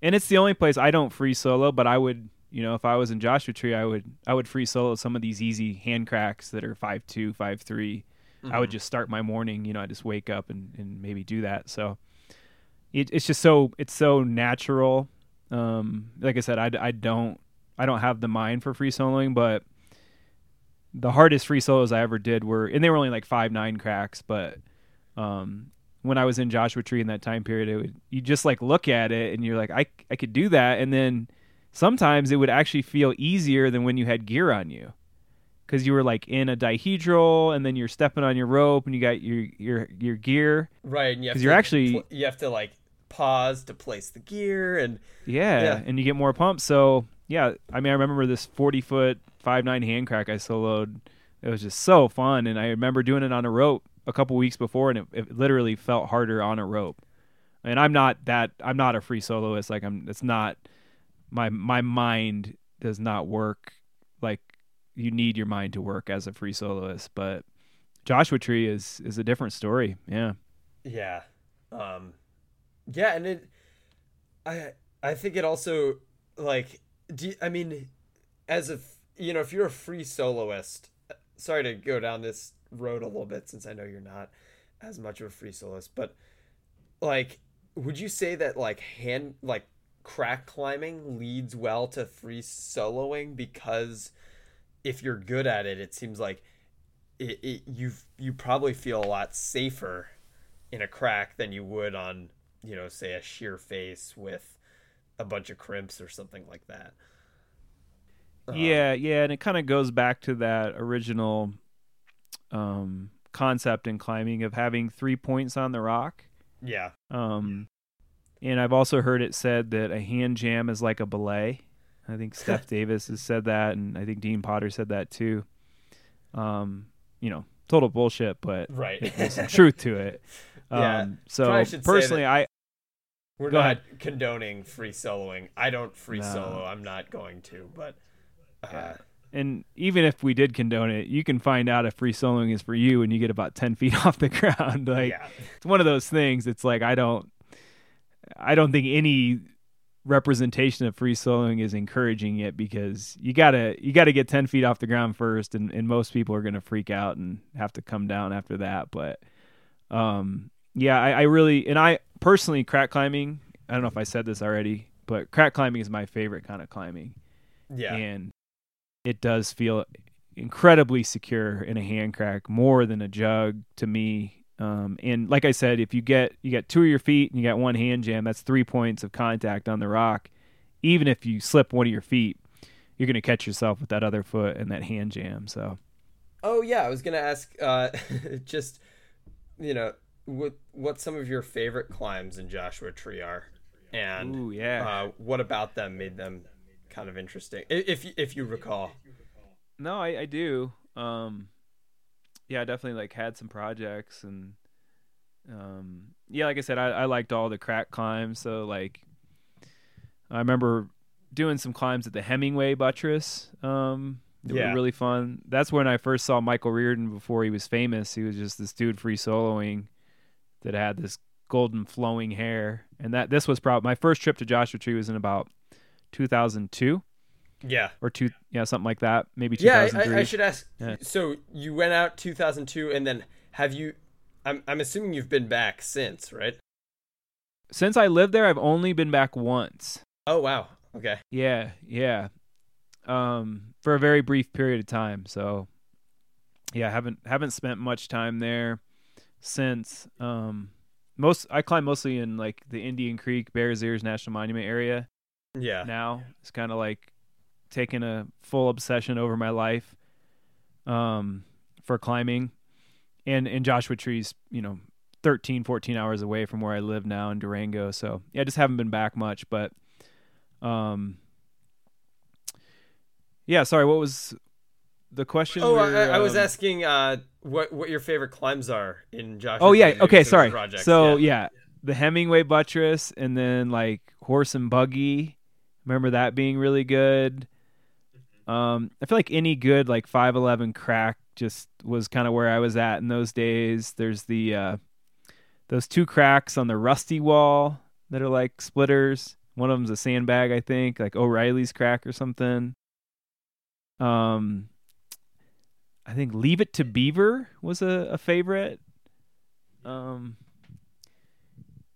and it's the only place I don't free solo, but I would you know if i was in joshua tree i would i would free solo some of these easy hand cracks that are 5 2 5 3 mm-hmm. I would mm-hmm. just start my morning. You know, I just wake up and, and maybe do that. So it, it's just so it's so natural. Um, like I said, I, I don't I don't have the mind for free soloing, but the hardest free solos I ever did were, and they were only like five nine cracks. But um, when I was in Joshua Tree in that time period, it would you just like look at it and you're like, I I could do that, and then sometimes it would actually feel easier than when you had gear on you because you were like in a dihedral and then you're stepping on your rope and you got your your your gear. Right, and you have 'Cause to you're actually- pl- you have to like pause to place the gear and Yeah, Yeah. and you get more pumps. So yeah, I mean, I remember this forty foot five nine hand crack I soloed. It was just so fun, and I remember doing it on a rope a couple weeks before, and it, it literally felt harder on a rope. And I'm not that I'm not a free soloist. Like I'm, it's not my my mind does not work you need your mind to work as a free soloist. But Joshua Tree is is a different story. Yeah. Yeah. Um yeah, and it I I think it also like do I mean as a f- you know, if you're a free soloist, sorry to go down this road a little bit since I know you're not as much of a free soloist, but like would you say that like hand like crack climbing leads well to free soloing because if you're good at it, it seems like it, it you you probably feel a lot safer in a crack than you would on you know say a sheer face with a bunch of crimps or something like that Um, Yeah, yeah, and it kind of goes back to that original um, concept in climbing of having three points on the rock. yeah Um, and I've also heard it said that a hand jam is like a belay. I think Steph Davis has said that, and I think Dean Potter said that too. Um, you know, total bullshit, but right there's some truth to it. Um, Yeah. So personally, I we're Go not ahead. condoning free soloing i don't free No. solo i'm not going to but uh, Yeah. and even if we did condone it, you can find out if free soloing is for you when you get about ten feet off the ground. Like yeah it's one of those things. It's like I don't, I don't think any representation of free soloing is encouraging it because you gotta you gotta get ten feet off the ground first, and, and most people are gonna freak out and have to come down after that. But um, yeah, I, I really and I personally crack climbing. I don't know if I said this already, but crack climbing is my favorite kind of climbing yeah and it does feel incredibly secure in a hand crack more than a jug to me um, and like i said if you get you get two of your feet and you got one hand jam that's three points of contact on the rock. Even if you slip one of your feet you're going to catch yourself with that other foot and that hand jam so. Oh yeah i was gonna ask uh just you know what what some of your favorite climbs in joshua tree are? And Ooh, yeah. uh, what about them made them kind of interesting if if you recall? No, I, I do. Um, yeah, I definitely like had some projects and um, yeah, like I said, I, I liked all the crack climbs. So like, I remember doing some climbs at the Hemingway buttress. Um, that Yeah. were really fun. That's when I first saw Michael Reardon before he was famous. He was just this dude free soloing that had this golden flowing hair, and that this was probably my first trip to Joshua Tree was in about 2002 yeah or two, yeah, something like that, maybe yeah I, I should ask Yeah. so you went out 2002 and then have you i'm, I'm assuming you've been back since right Since I lived there, I've only been back once. oh wow okay Yeah, yeah. Um, for a very brief period of time. So, yeah, haven't haven't spent much time there since. Um, most I climb mostly in like the Indian Creek Bears Ears National Monument area. yeah Now it's kind of like taken a full obsession over my life. Um, for climbing, and and Joshua Tree's you know 13 14 hours away from where I live now in Durango. So yeah I just haven't been back much but um yeah sorry what was the question oh we I, I was um, asking uh what what your favorite climbs are in joshua oh yeah okay some of the sorry. projects, so yeah. the Hemingway buttress and then like horse and buggy. Remember that being really good um I feel like any good like 511 crack just was kind of where I was at in those days there's the uh those two cracks on the rusty wall that are like splitters. One of them's a sandbag, I think, like O'Reilly's crack or something. Um, I think Leave It to Beaver was a, a favorite. Um,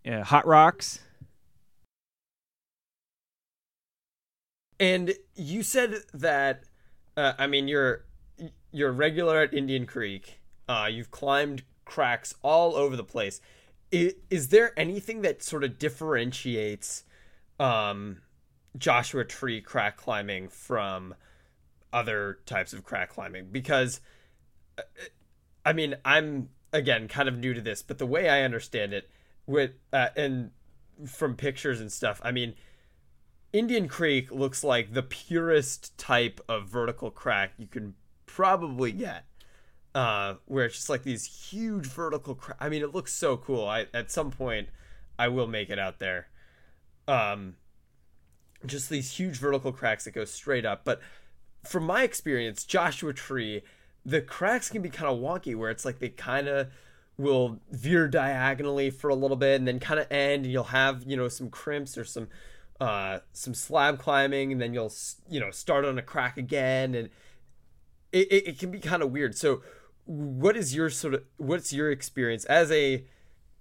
yeah, Hot Rocks. And you said that, uh, I mean, you're you're regular at Indian Creek. Uh, you've climbed cracks all over the place. Is, is there anything that sort of differentiates um, Joshua Tree crack climbing from other types of crack climbing? Because, uh, I mean, I'm again kind of new to this, but the way I understand it, with uh, and from pictures and stuff, I mean, Indian Creek looks like the purest type of vertical crack you can probably get. Uh, where it's just like these huge vertical. Cra- I mean, it looks so cool. I at some point, I will make it out there. Um, just these huge vertical cracks that go straight up. But from my experience, Joshua Tree, the cracks can be kind of wonky, where it's like they kind of will veer diagonally for a little bit and then kind of end, and you'll have you know some crimps or some uh, some slab climbing, and then you'll you know start on a crack again, and it, it, it can be kind of weird. So, what is your sort of what's your experience as a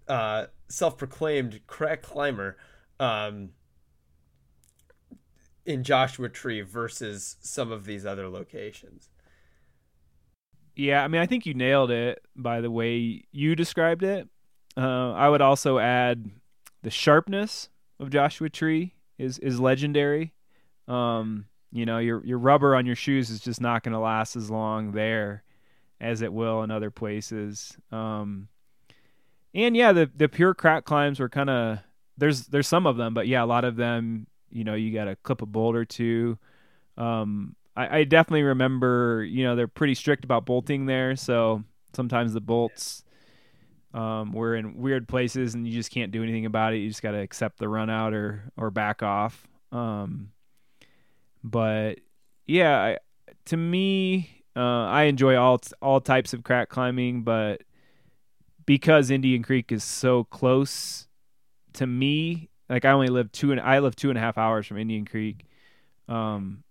uh, self-proclaimed crack climber um, in Joshua Tree versus some of these other locations? Yeah, I mean, I think you nailed it by the way you described it. Uh, I would also add the sharpness of Joshua Tree is is legendary. Um, you know, your your rubber on your shoes is just not going to last as long there as it will in other places. Um, and yeah, the the pure crack climbs were kind of there's there's some of them, but yeah, a lot of them, you know, you got to clip a bolt or two. Um, I, I definitely remember, you know, they're pretty strict about bolting there, so sometimes the bolts um, we're in weird places and you just can't do anything about it. You just got to accept the run out or or back off. Um, but yeah, I, to me, uh, I enjoy all all types of crack climbing, but because Indian Creek is so close to me, like I only live two and I live two and a half hours from Indian Creek. Um,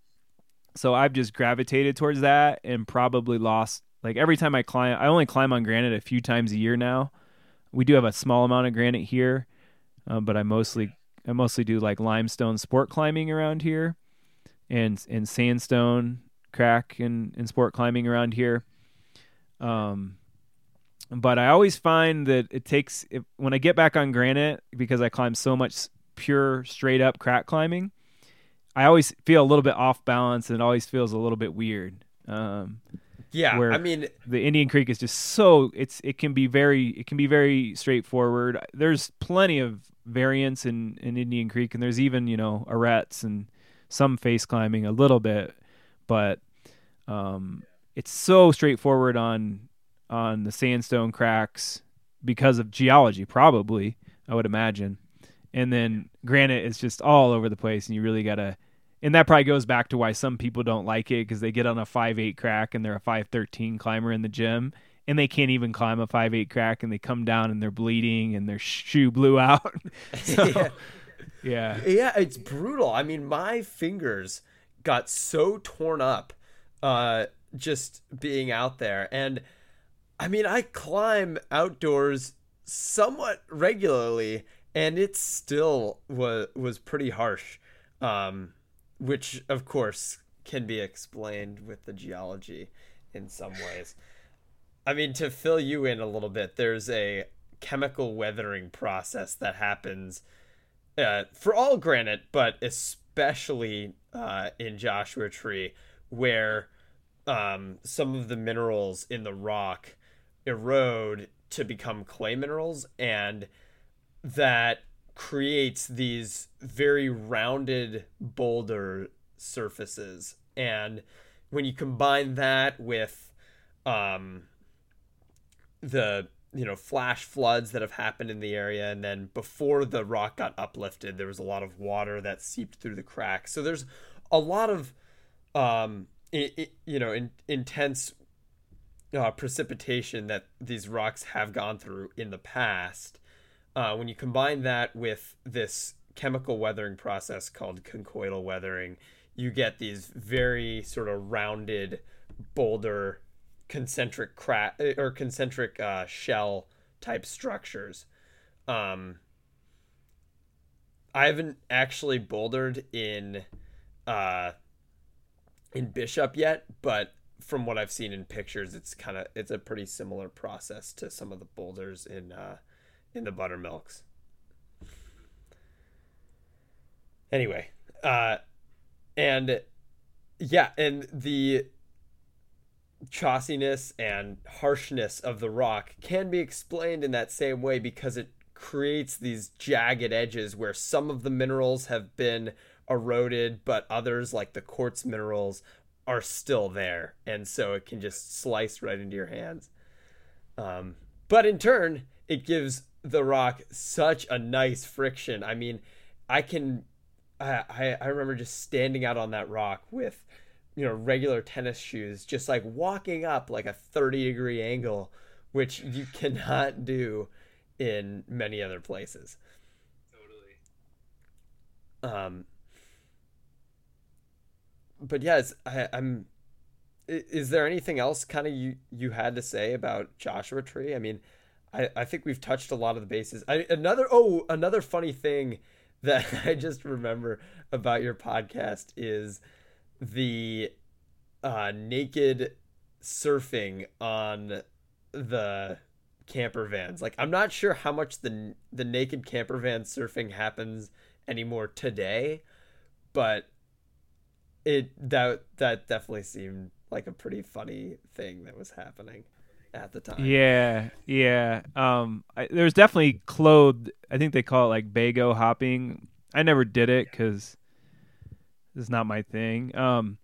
so I've just gravitated towards that and probably lost like every time I climb, I only climb on granite a few times a year now. We do have a small amount of granite here, uh, but I mostly I mostly do like limestone sport climbing around here, and and sandstone crack and, and sport climbing around here. Um, but I always find that it takes when I get back on granite because I climb so much pure straight up crack climbing. I always feel a little bit off balance and it always feels a little bit weird. Um, yeah, where I mean the Indian Creek is just so it's it can be very it can be very straightforward. There's plenty of variance in in Indian Creek, and there's even you know arêtes and some face climbing a little bit, but um, it's so straightforward on on the sandstone cracks because of geology, probably I would imagine, and then granite is just all over the place, and you really gotta and that probably goes back to why some people don't like it because they get on a five eight crack and they're a five thirteen climber in the gym and they can't even climb a five eight crack and they come down and they're bleeding and their shoe blew out. so, yeah. yeah, yeah, it's brutal. I mean, my fingers got so torn up uh, just being out there, and I mean, I climb outdoors somewhat regularly, and it still was was pretty harsh. Um, which of course can be explained with the geology in some ways. I mean, to fill you in a little bit, there's a chemical weathering process that happens uh, for all granite, but especially uh, in Joshua Tree, where um, some of the minerals in the rock erode to become clay minerals, and that creates these very rounded boulder surfaces. And when you combine that with um, the you know flash floods that have happened in the area and then before the rock got uplifted there was a lot of water that seeped through the cracks. So there's a lot of um, it, it, you know in, intense uh, precipitation that these rocks have gone through in the past uh, when you combine that with this chemical weathering process called conchoidal weathering, you get these very sort of rounded boulder concentric crack or concentric uh, shell type structures. Um, I haven't actually bouldered in uh, in Bishop yet, but from what I've seen in pictures, it's kind of it's a pretty similar process to some of the boulders in uh, in the buttermilks. Anyway, uh, and yeah, and the chossiness and harshness of the rock can be explained in that same way because it creates these jagged edges where some of the minerals have been eroded, but others, like the quartz minerals, are still there. And so it can just slice right into your hands. Um, but in turn, it gives the rock such a nice friction. I mean, I can, I, I, I remember just standing out on that rock with, you know, regular tennis shoes, just like walking up like a 30 degree angle, which you cannot do in many other places. Totally. Um, but yes, I, I'm. Is there anything else kind of you you had to say about Joshua Tree? I mean, I I think we've touched a lot of the bases. I, another oh another funny thing that I just remember about your podcast is the uh, naked surfing on the camper vans. Like I'm not sure how much the the naked camper van surfing happens anymore today, but it that that definitely seemed like a pretty funny thing that was happening at the time. Yeah, yeah. Um, I, there was definitely clothed. I think they call it like bago hopping. I never did it because it's not my thing. Um,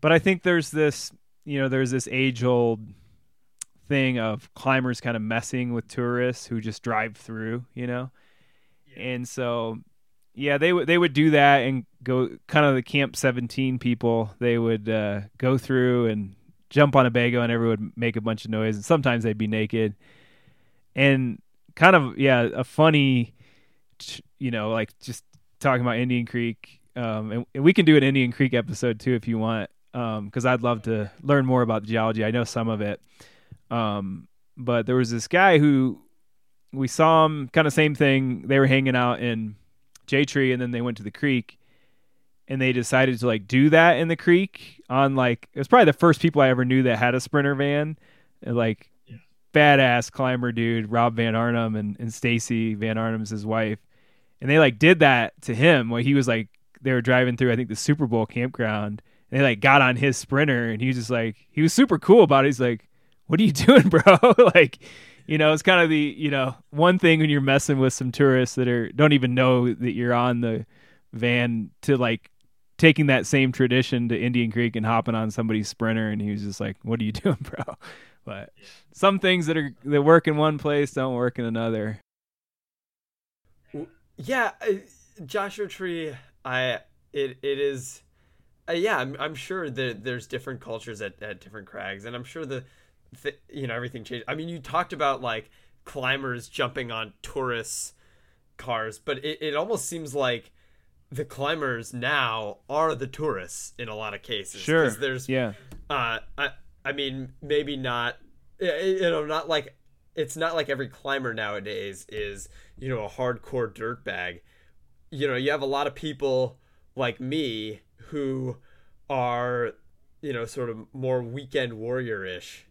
but I think there's this, you know, there's this age old thing of climbers kind of messing with tourists who just drive through, you know, and so yeah, they would they would do that and go kind of the Camp 17 people. They would uh, go through and jump on a bago and everyone would make a bunch of noise and sometimes they'd be naked. And kind of yeah, a funny you know, like just talking about Indian Creek um, and, and, we can do an Indian Creek episode too if you want because um, I'd love to learn more about the geology. I know some of it. Um, but there was this guy who we saw him kind of same thing. They were hanging out in J Tree, and then they went to the creek, and they decided to like do that in the creek on like it was probably the first people I ever knew that had a sprinter van, and, like yeah. badass climber dude Rob Van Arnhem and and Stacy Van Arnhem's his wife, and they like did that to him while he was like they were driving through I think the Super Bowl campground. And they like got on his sprinter, and he was just like he was super cool about it. He's like, "What are you doing, bro?" like you know, it's kind of the you know one thing when you're messing with some tourists that are don't even know that you're on the van to like taking that same tradition to Indian Creek and hopping on somebody's sprinter, and he was just like, "What are you doing, bro?" But some things that are that work in one place don't work in another. Yeah, uh, Joshua Tree, I it it is. Uh, yeah, I'm, I'm sure that there's different cultures at, at different crags, and I'm sure the th- you know everything changed. I mean, you talked about like climbers jumping on tourists' cars, but it, it almost seems like the climbers now are the tourists in a lot of cases. Sure. There's yeah. Uh, I I mean maybe not. You know, not like it's not like every climber nowadays is you know a hardcore dirt bag. You know, you have a lot of people like me who are you know sort of more weekend warrior ish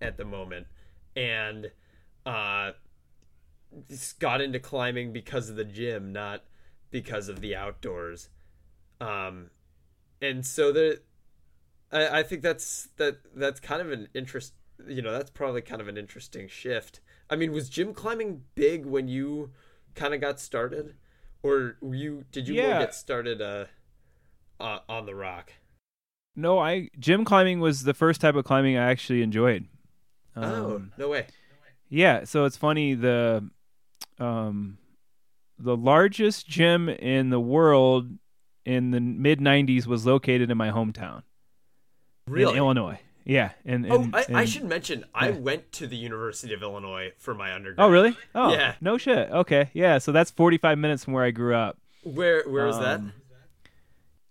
at the moment, and uh, got into climbing because of the gym, not because of the outdoors. Um, and so the, I, I think that's that that's kind of an interest. You know, that's probably kind of an interesting shift. I mean, was gym climbing big when you kind of got started, or you did you yeah. get started uh, uh, on the rock? No, I gym climbing was the first type of climbing I actually enjoyed. Oh, um, oh no way! Yeah, so it's funny the um the largest gym in the world in the mid '90s was located in my hometown, really, in Illinois. Yeah, and, and oh, I, and, I, should mention I went to the University of Illinois for my undergrad. Oh, really? Oh, yeah. No shit. Okay, yeah. So that's 45 minutes from where I grew up. Where Where is um, that?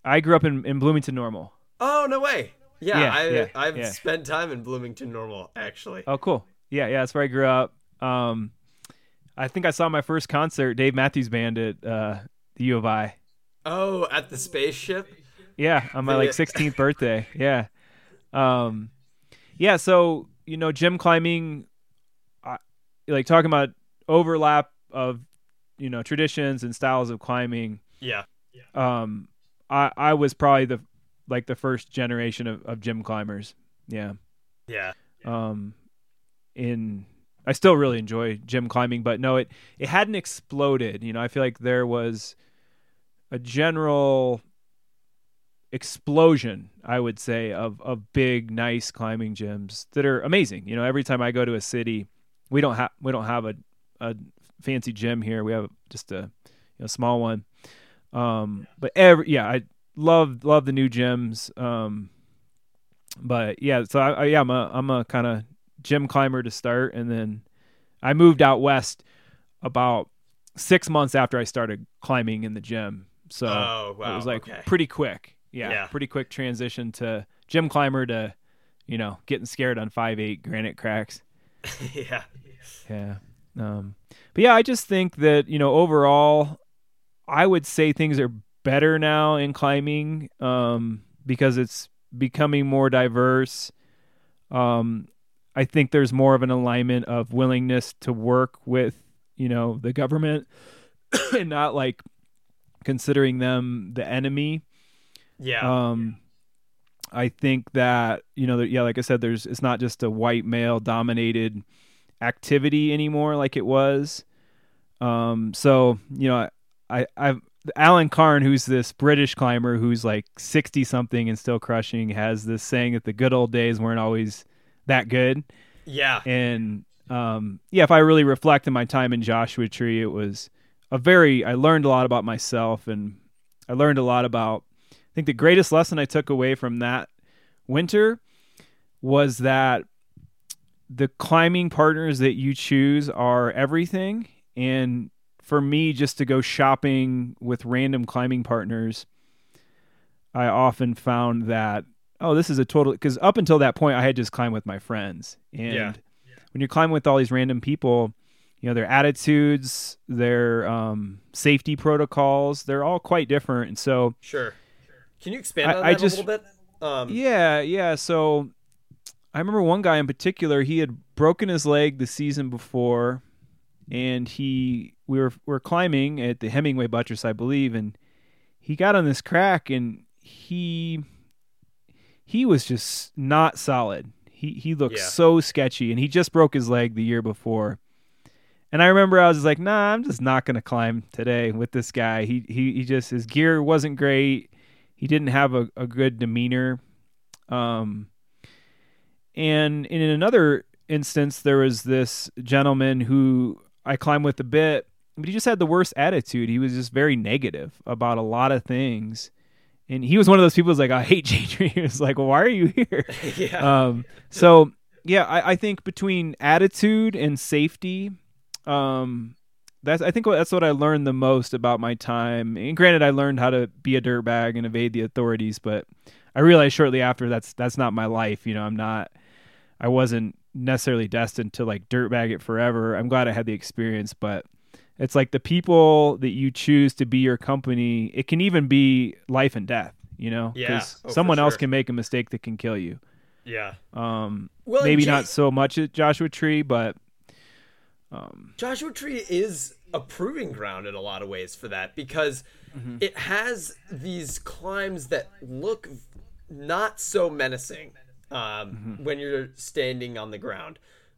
I grew up in in Bloomington Normal. Oh no way! Yeah, yeah, I, yeah I've yeah. spent time in Bloomington Normal actually. Oh, cool. Yeah, yeah, that's where I grew up. Um, I think I saw my first concert, Dave Matthews Band at uh, the U of I. Oh, at the spaceship. Yeah, on my like 16th birthday. Yeah. Um, yeah. So you know, gym climbing, I, like talking about overlap of you know traditions and styles of climbing. Yeah. Um, I I was probably the like the first generation of, of gym climbers. Yeah. Yeah. Um, in I still really enjoy gym climbing, but no, it it hadn't exploded. You know, I feel like there was a general explosion, I would say, of of big, nice climbing gyms that are amazing. You know, every time I go to a city, we don't have we don't have a a fancy gym here. We have just a you know, small one. Um, but every yeah, I love love the new gyms. Um, but yeah, so I, I yeah, I'm a I'm a kind of gym climber to start, and then I moved out west about six months after I started climbing in the gym. So Oh, wow, it was like okay. pretty quick. Yeah, Yeah. pretty quick transition to gym climber to, you know, getting scared on five eight granite cracks. yeah. Yeah. Um, but yeah, I just think that you know overall, I would say things are better now in climbing um, because it's becoming more diverse. Um, I think there's more of an alignment of willingness to work with you know the government and not like considering them the enemy. Yeah. Um, I think that you know, yeah, like I said, there's it's not just a white male dominated activity anymore like it was. Um, so you know, I I've Alan Carn, who's this British climber who's like sixty something and still crushing, has this saying that the good old days weren't always that good. yeah. And um, yeah, if I really reflect on my time in Joshua Tree, it was a very I learned a lot about myself and I learned a lot about I think the greatest lesson I took away from that winter was that the climbing partners that you choose are everything and for me just to go shopping with random climbing partners I often found that oh this is a total because up until that point I had just climbed with my friends and Yeah. when you're climbing with all these random people you know their attitudes their um, safety protocols they're all quite different and so Sure. Can you expand I- on I that just- a little bit? Um, yeah yeah so i remember one guy in particular he had broken his leg the season before and he we were we were climbing at the hemingway buttress i believe and he got on this crack and he he was just not solid he he looked Yeah. so sketchy and he just broke his leg the year before and I remember I was like, nah, I'm just not gonna climb today with this guy. He he he just his gear wasn't great. He didn't have a, a good demeanor. Um and in another instance there was this gentleman who I climbed with a bit, but he just had the worst attitude. He was just very negative about a lot of things. And he was one of those people who's like, I hate J He was like, Well, why are you here? yeah. um, so yeah, I, I think between attitude and safety, um, that's I think what- that's what I learned the most about my time. And granted, I learned how to be a dirtbag and evade the authorities, but I realized shortly after that's that's not my life. You know, I'm not. I wasn't necessarily destined to like dirtbag it forever. I'm glad I had the experience, but it's like the people that you choose to be your company. It can even be life and death. You know, Yeah. Oh, for someone else can make a mistake that can kill you. yeah. Um, Well, maybe Jay- not so much at Joshua Tree, but um, Joshua Tree is a proving ground in a lot of ways for that because it has these climbs that look not so menacing um, when you're standing on the ground.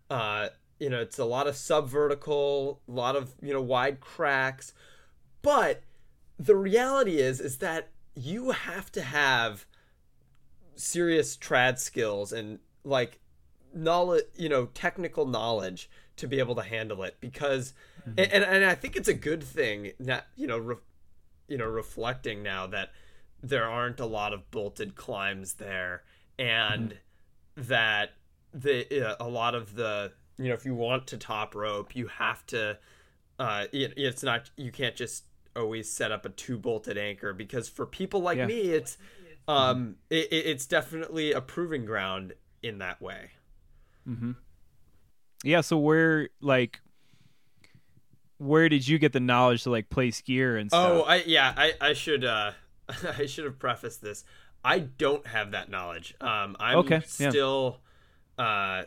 Uh, you know, it's a lot of subvertical, a lot of you know wide cracks, but the reality is is that you have to have serious trad skills and like knowledge you know technical knowledge to be able to handle it because and, and and I think it's a good thing that you know re, you know reflecting now that there aren't a lot of bolted climbs there and that the uh, a lot of the you know if you want to top rope you have to uh it, it's not you can't just always set up a two bolted anchor because for people like Yeah. me it's um it, it- it's definitely a proving ground in that way Mm hmm. yeah. So where like where did you get the knowledge to like place gear and stuff? Oh, I yeah, I I should uh I should have prefaced this. I don't have that knowledge. Um, I'm Okay, yeah. still uh,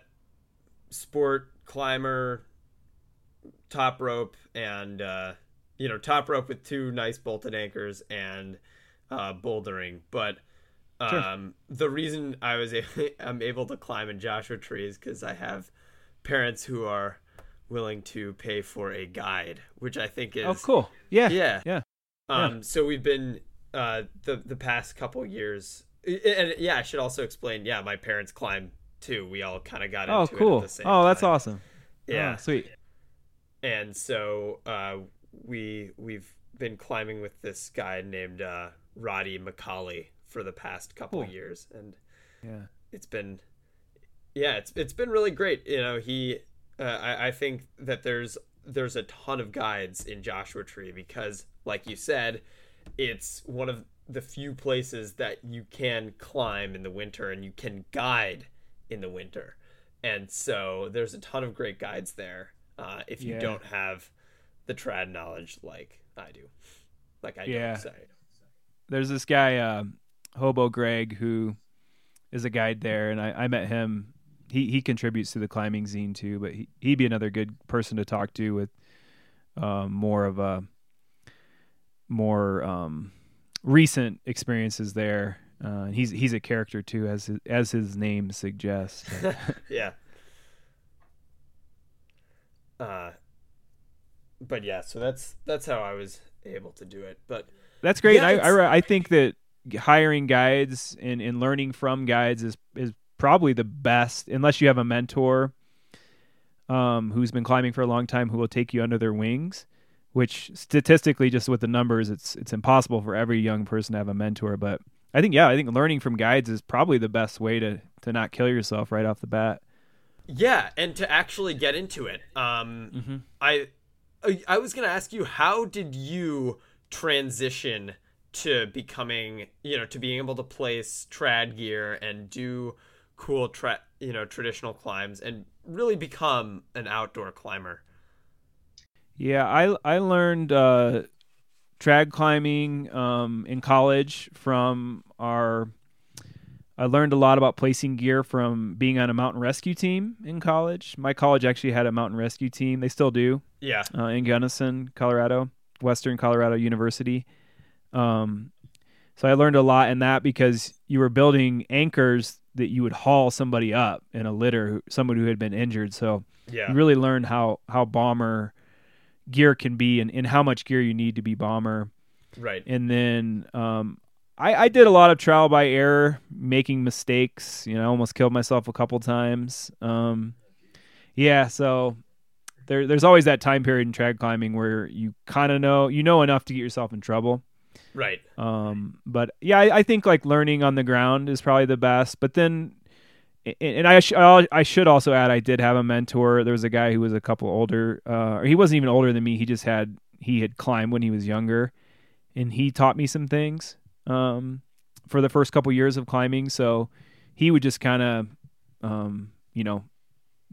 sport climber, top rope, and uh, you know top rope with two nice bolted anchors and uh, bouldering. But Sure. um, the reason I was a- I'm able to climb in Joshua Tree is because I have parents who are willing to pay for a guide, which I think is Oh, cool. Yeah. yeah. Yeah. Um, so we've been uh, the the past couple years, and yeah, I should also explain. Yeah, my parents climb too. We all kind of got Oh, into it cool. at the same Oh, that's time. awesome. Yeah, Oh, sweet. and so uh, we we've been climbing with this guy named uh, Roddy McCauley for the past couple Cool. years, and Yeah. it's been yeah it's it's been really great you know he uh, I, I think that there's there's a ton of guides in joshua tree because like you said it's one of the few places that you can climb in the winter and you can guide in the winter and so there's a ton of great guides there uh, if you Yeah. don't have the trad knowledge like i do like i Yeah. don't There's this guy, um, Hobo Greg, who is a guide there, and I, I met him. He he contributes to the climbing zine too, but he, he'd be another good person to talk to with um, more of a more um, recent experiences there. Uh, he's he's a character too, as his, as his name suggests. Yeah. Uh, but yeah, so that's that's how I was able to do it. But That's great. Yeah, I, I I think that hiring guides and, and learning from guides is is probably the best, unless you have a mentor um, who's been climbing for a long time who will take you under their wings. Which statistically, just with the numbers, it's it's impossible for every young person to have a mentor. But I think yeah, I think learning from guides is probably the best way to to not kill yourself right off the bat. yeah, and to actually get into it, um, Mm-hmm. I I- was gonna ask you, how did you transition to becoming, you know, to being able to place trad gear and do cool tra- you know, traditional climbs and really become an outdoor climber? Yeah, I I learned uh, trad climbing um, in college from our. I learned a lot about placing gear from being on a mountain rescue team in college. My college actually had a mountain rescue team. They still do Yeah, uh, in Gunnison, Colorado, Western Colorado University. Um, so I learned a lot in that because you were building anchors that you would haul somebody up in a litter, someone who had been injured. So yeah, you really learned how how bomber gear can be and, and how much gear you need to be bomber right. and then um I, I did a lot of trial by error making mistakes you know I almost killed myself a couple times um yeah so there there's always that time period in trad climbing where you kind of know you know enough to get yourself in trouble Right. um, but yeah, I, I think like learning on the ground is probably the best. But then, and- I sh- I should also add, I did have a mentor. There was a guy who was a couple older, uh, or he wasn't even older than me. He just had he had climbed when he was younger, and he taught me some things um, for the first couple years of climbing. So he would just kind of, um, you know,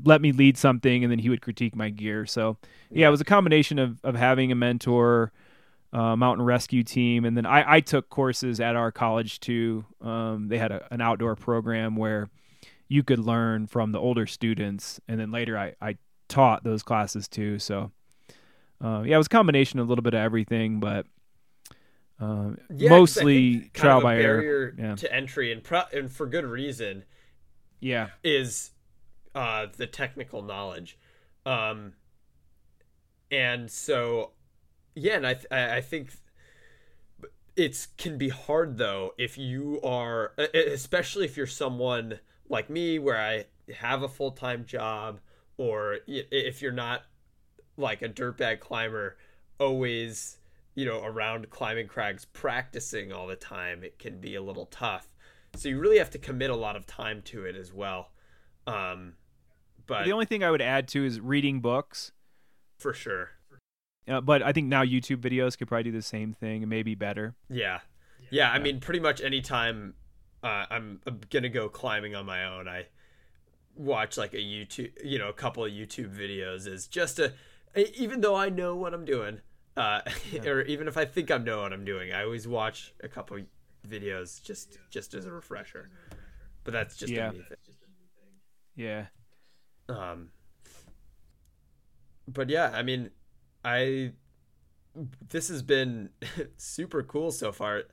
let me lead something, and then he would critique my gear. So yeah, it was a combination of of having a mentor uh, mountain rescue team, and then I, I took courses at our college too. Um, they had a, an outdoor program where you could learn from the older students, and then later I, I taught those classes too. So uh, yeah, it was a combination of a little bit of everything, but uh, Yeah, mostly trial by error. Yeah. to entry, and pro- and for good reason, Yeah, is uh, the technical knowledge, um, and so yeah, and I th- I think it's can be hard though if you are especially if you're someone like me where I have a full-time job or if you're not like a dirtbag climber always you know around climbing crags practicing all the time it can be a little tough so you really have to commit a lot of time to it as well um but the only thing I would add to is reading books. for sure Uh, but I think now YouTube videos could probably do the same thing and maybe better. Yeah. Yeah, I mean pretty much anytime uh, I'm going to go climbing on my own, I watch like a YouTube, you know, a couple of YouTube videos is just a even though I know what I'm doing, uh or even if I think I know what I'm doing, I always watch a couple videos just just as a refresher. But that's just Yeah. a me thing. Yeah. Um, but yeah, I mean, I this has been super cool so far.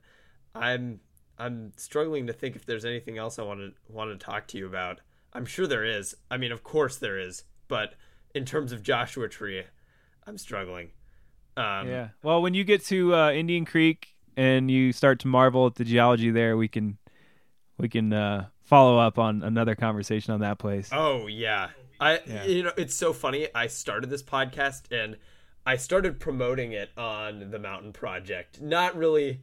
I'm I'm struggling to think if there's anything else I want to want to talk to you about. I'm sure there is. I mean, of course there is. But in terms of Joshua Tree, I'm struggling. Um, yeah. Well, when you get to uh, Indian Creek and you start to marvel at the geology there, we can we can uh, follow up on another conversation on that place. Oh yeah. I Yeah. you know it's so funny. I started this podcast and I started promoting it on the Mountain Project, not really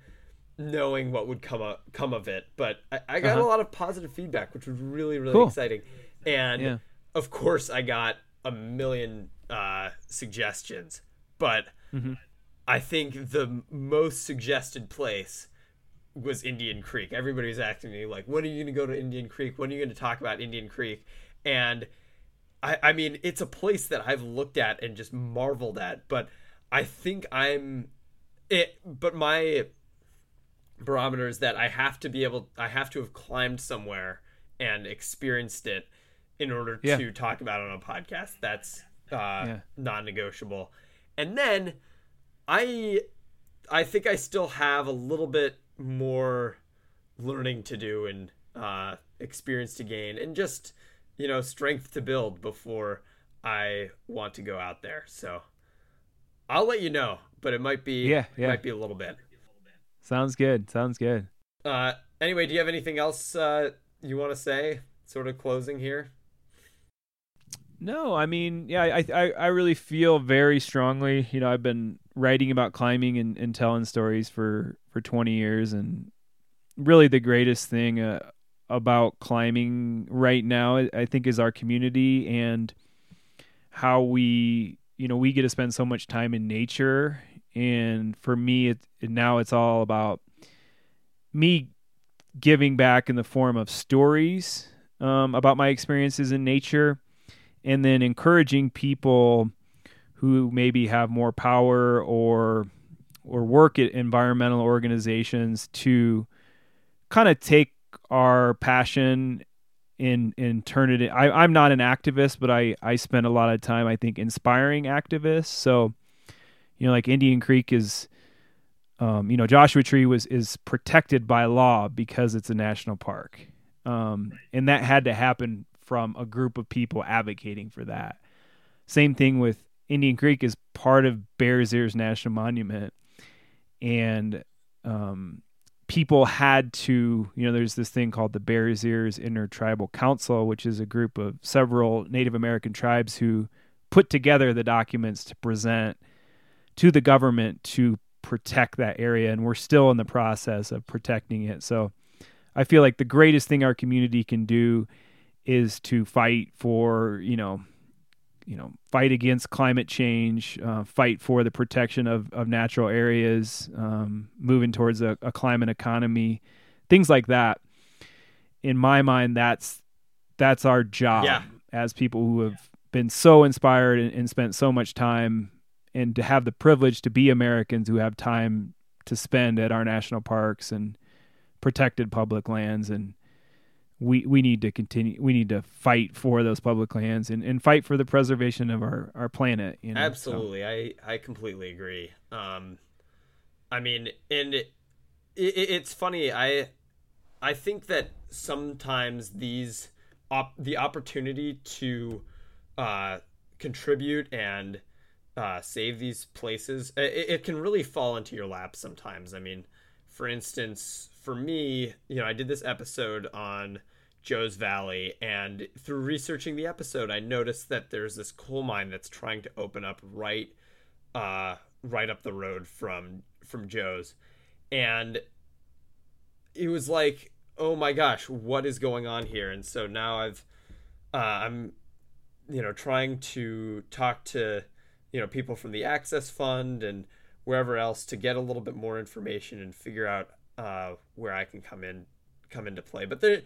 knowing what would come up, come of it, but I, I got Uh-huh. a lot of positive feedback, which was really really Cool. exciting. And Yeah. of course, I got a million uh, suggestions, but Mhm. I think the most suggested place was Indian Creek. Everybody was asking me like, "When are you going to go to Indian Creek? When are you going to talk about Indian Creek?" And I, I mean, it's a place that I've looked at and just marveled at, but I think I'm it. But my barometer is that I have to be able, I have to have climbed somewhere and experienced it in order Yeah. to talk about it on a podcast. That's uh, Yeah. non-negotiable. And then I I think I still have a little bit more learning to do and uh, experience to gain and just you know strength to build before I want to go out there. So I'll let you know, but it might be Yeah, it yeah. might be a little bit. Sounds good. Sounds good. Uh, anyway, do you have anything else uh, you want to say? Sort of closing here. No, I mean, yeah, I, I I really feel very strongly. You know, I've been writing about climbing and, and telling stories for for 20 years, and really the greatest thing uh, about climbing right now, I- I think, is our community and how we, you know, we get to spend so much time in nature. And for me, it, now it's all about me giving back in the form of stories um, about my experiences in nature and then encouraging people who maybe have more power or or work at environmental organizations to kind of take our passion and and turn it in. I, I'm not an activist, but I I spend a lot of time I think inspiring activists. So you know, like Indian Creek is um, you know, Joshua Tree was is protected by law because it's a national park, um, and that had to happen from a group of people advocating for that. Same thing with Indian Creek is part of Bears Ears National Monument, and um, people had to, you know, there's this thing called the Bears Ears Intertribal Council, which is a group of several Native American tribes who put together the documents to present to the government to protect that area and we're still in the process of protecting it. So i feel like the greatest thing our community can do is to fight for you know you know fight against climate change uh, fight for the protection of, of natural areas um, moving towards a, a climate economy things like that. In my mind that's that's our job Yeah. as people who have been so inspired and, and spent so much time and to have the privilege to be Americans who have time to spend at our national parks and protected public lands and we we need to continue we need to fight for those public lands and, and fight for the preservation of our, our planet you know? So, Absolutely, I I completely agree. Um, I mean, and it, it, it's funny. I I think that sometimes these op- the opportunity to uh, contribute and uh, save these places, it, it can really fall into your lap sometimes. I mean, for instance, for me, you know, I did this episode on Joe's Valley, and through researching the episode, I noticed that there's this coal mine that's trying to open up right, uh, right up the road from from Joe's, and it was like, oh my gosh, what is going on here? And so now I've, uh, I'm, you know, trying to talk to, you know, people from the Access Fund and wherever else to get a little bit more information and figure out uh, where I can come in, come into play. But there,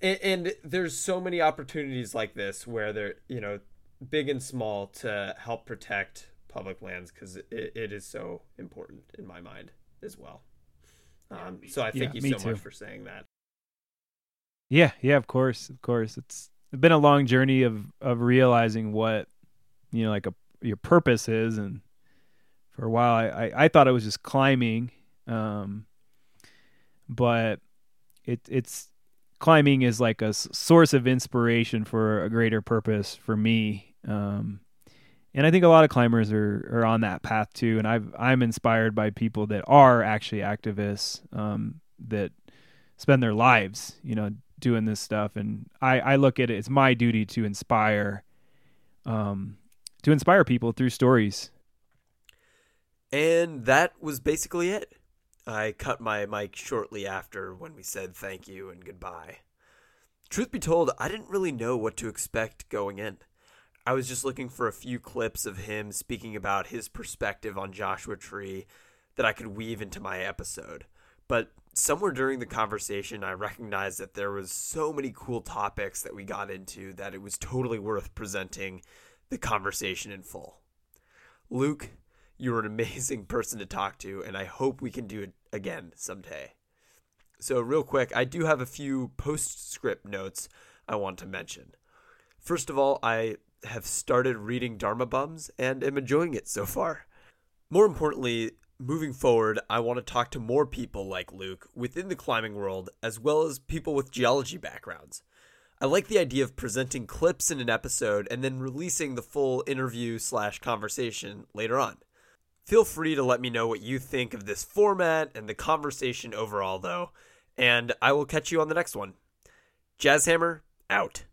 and, and there's so many opportunities like this where they're, you know, big and small to help protect public lands because it, it is so important in my mind as well. Um, so I thank Yeah, you so too. much for saying that. Yeah, yeah, of course, of course. It's been a long journey of of realizing what you know, like a your purpose is, and for a while, I I, I thought it was just climbing, um, but it it's climbing is like a source of inspiration for a greater purpose for me. Um, and I think a lot of climbers are, are on that path too. And I've, I'm inspired by people that are actually activists, um, that spend their lives, you know, doing this stuff. And I, I look at it, it's my duty to inspire, um, to inspire people through stories. And that was basically it. I cut my mic shortly after when we said thank you and goodbye. Truth be told, I didn't really know what to expect going in. I was just looking for a few clips of him speaking about his perspective on Joshua Tree that I could weave into my episode. But somewhere during the conversation, I recognized that there was so many cool topics that we got into that it was totally worth presenting the conversation in full. Luke, you're an amazing person to talk to, and I hope we can do it again someday. So, real quick, I do have a few postscript notes I want to mention. First of all, I have started reading Dharma Bums and am enjoying it so far. More importantly, moving forward, I want to talk to more people like Luke within the climbing world, as well as people with geology backgrounds. I like the idea of presenting clips in an episode and then releasing the full interview slash conversation later on. Feel free to let me know what you think of this format and the conversation overall, though, and I will catch you on the next one. Jazzhammer, out.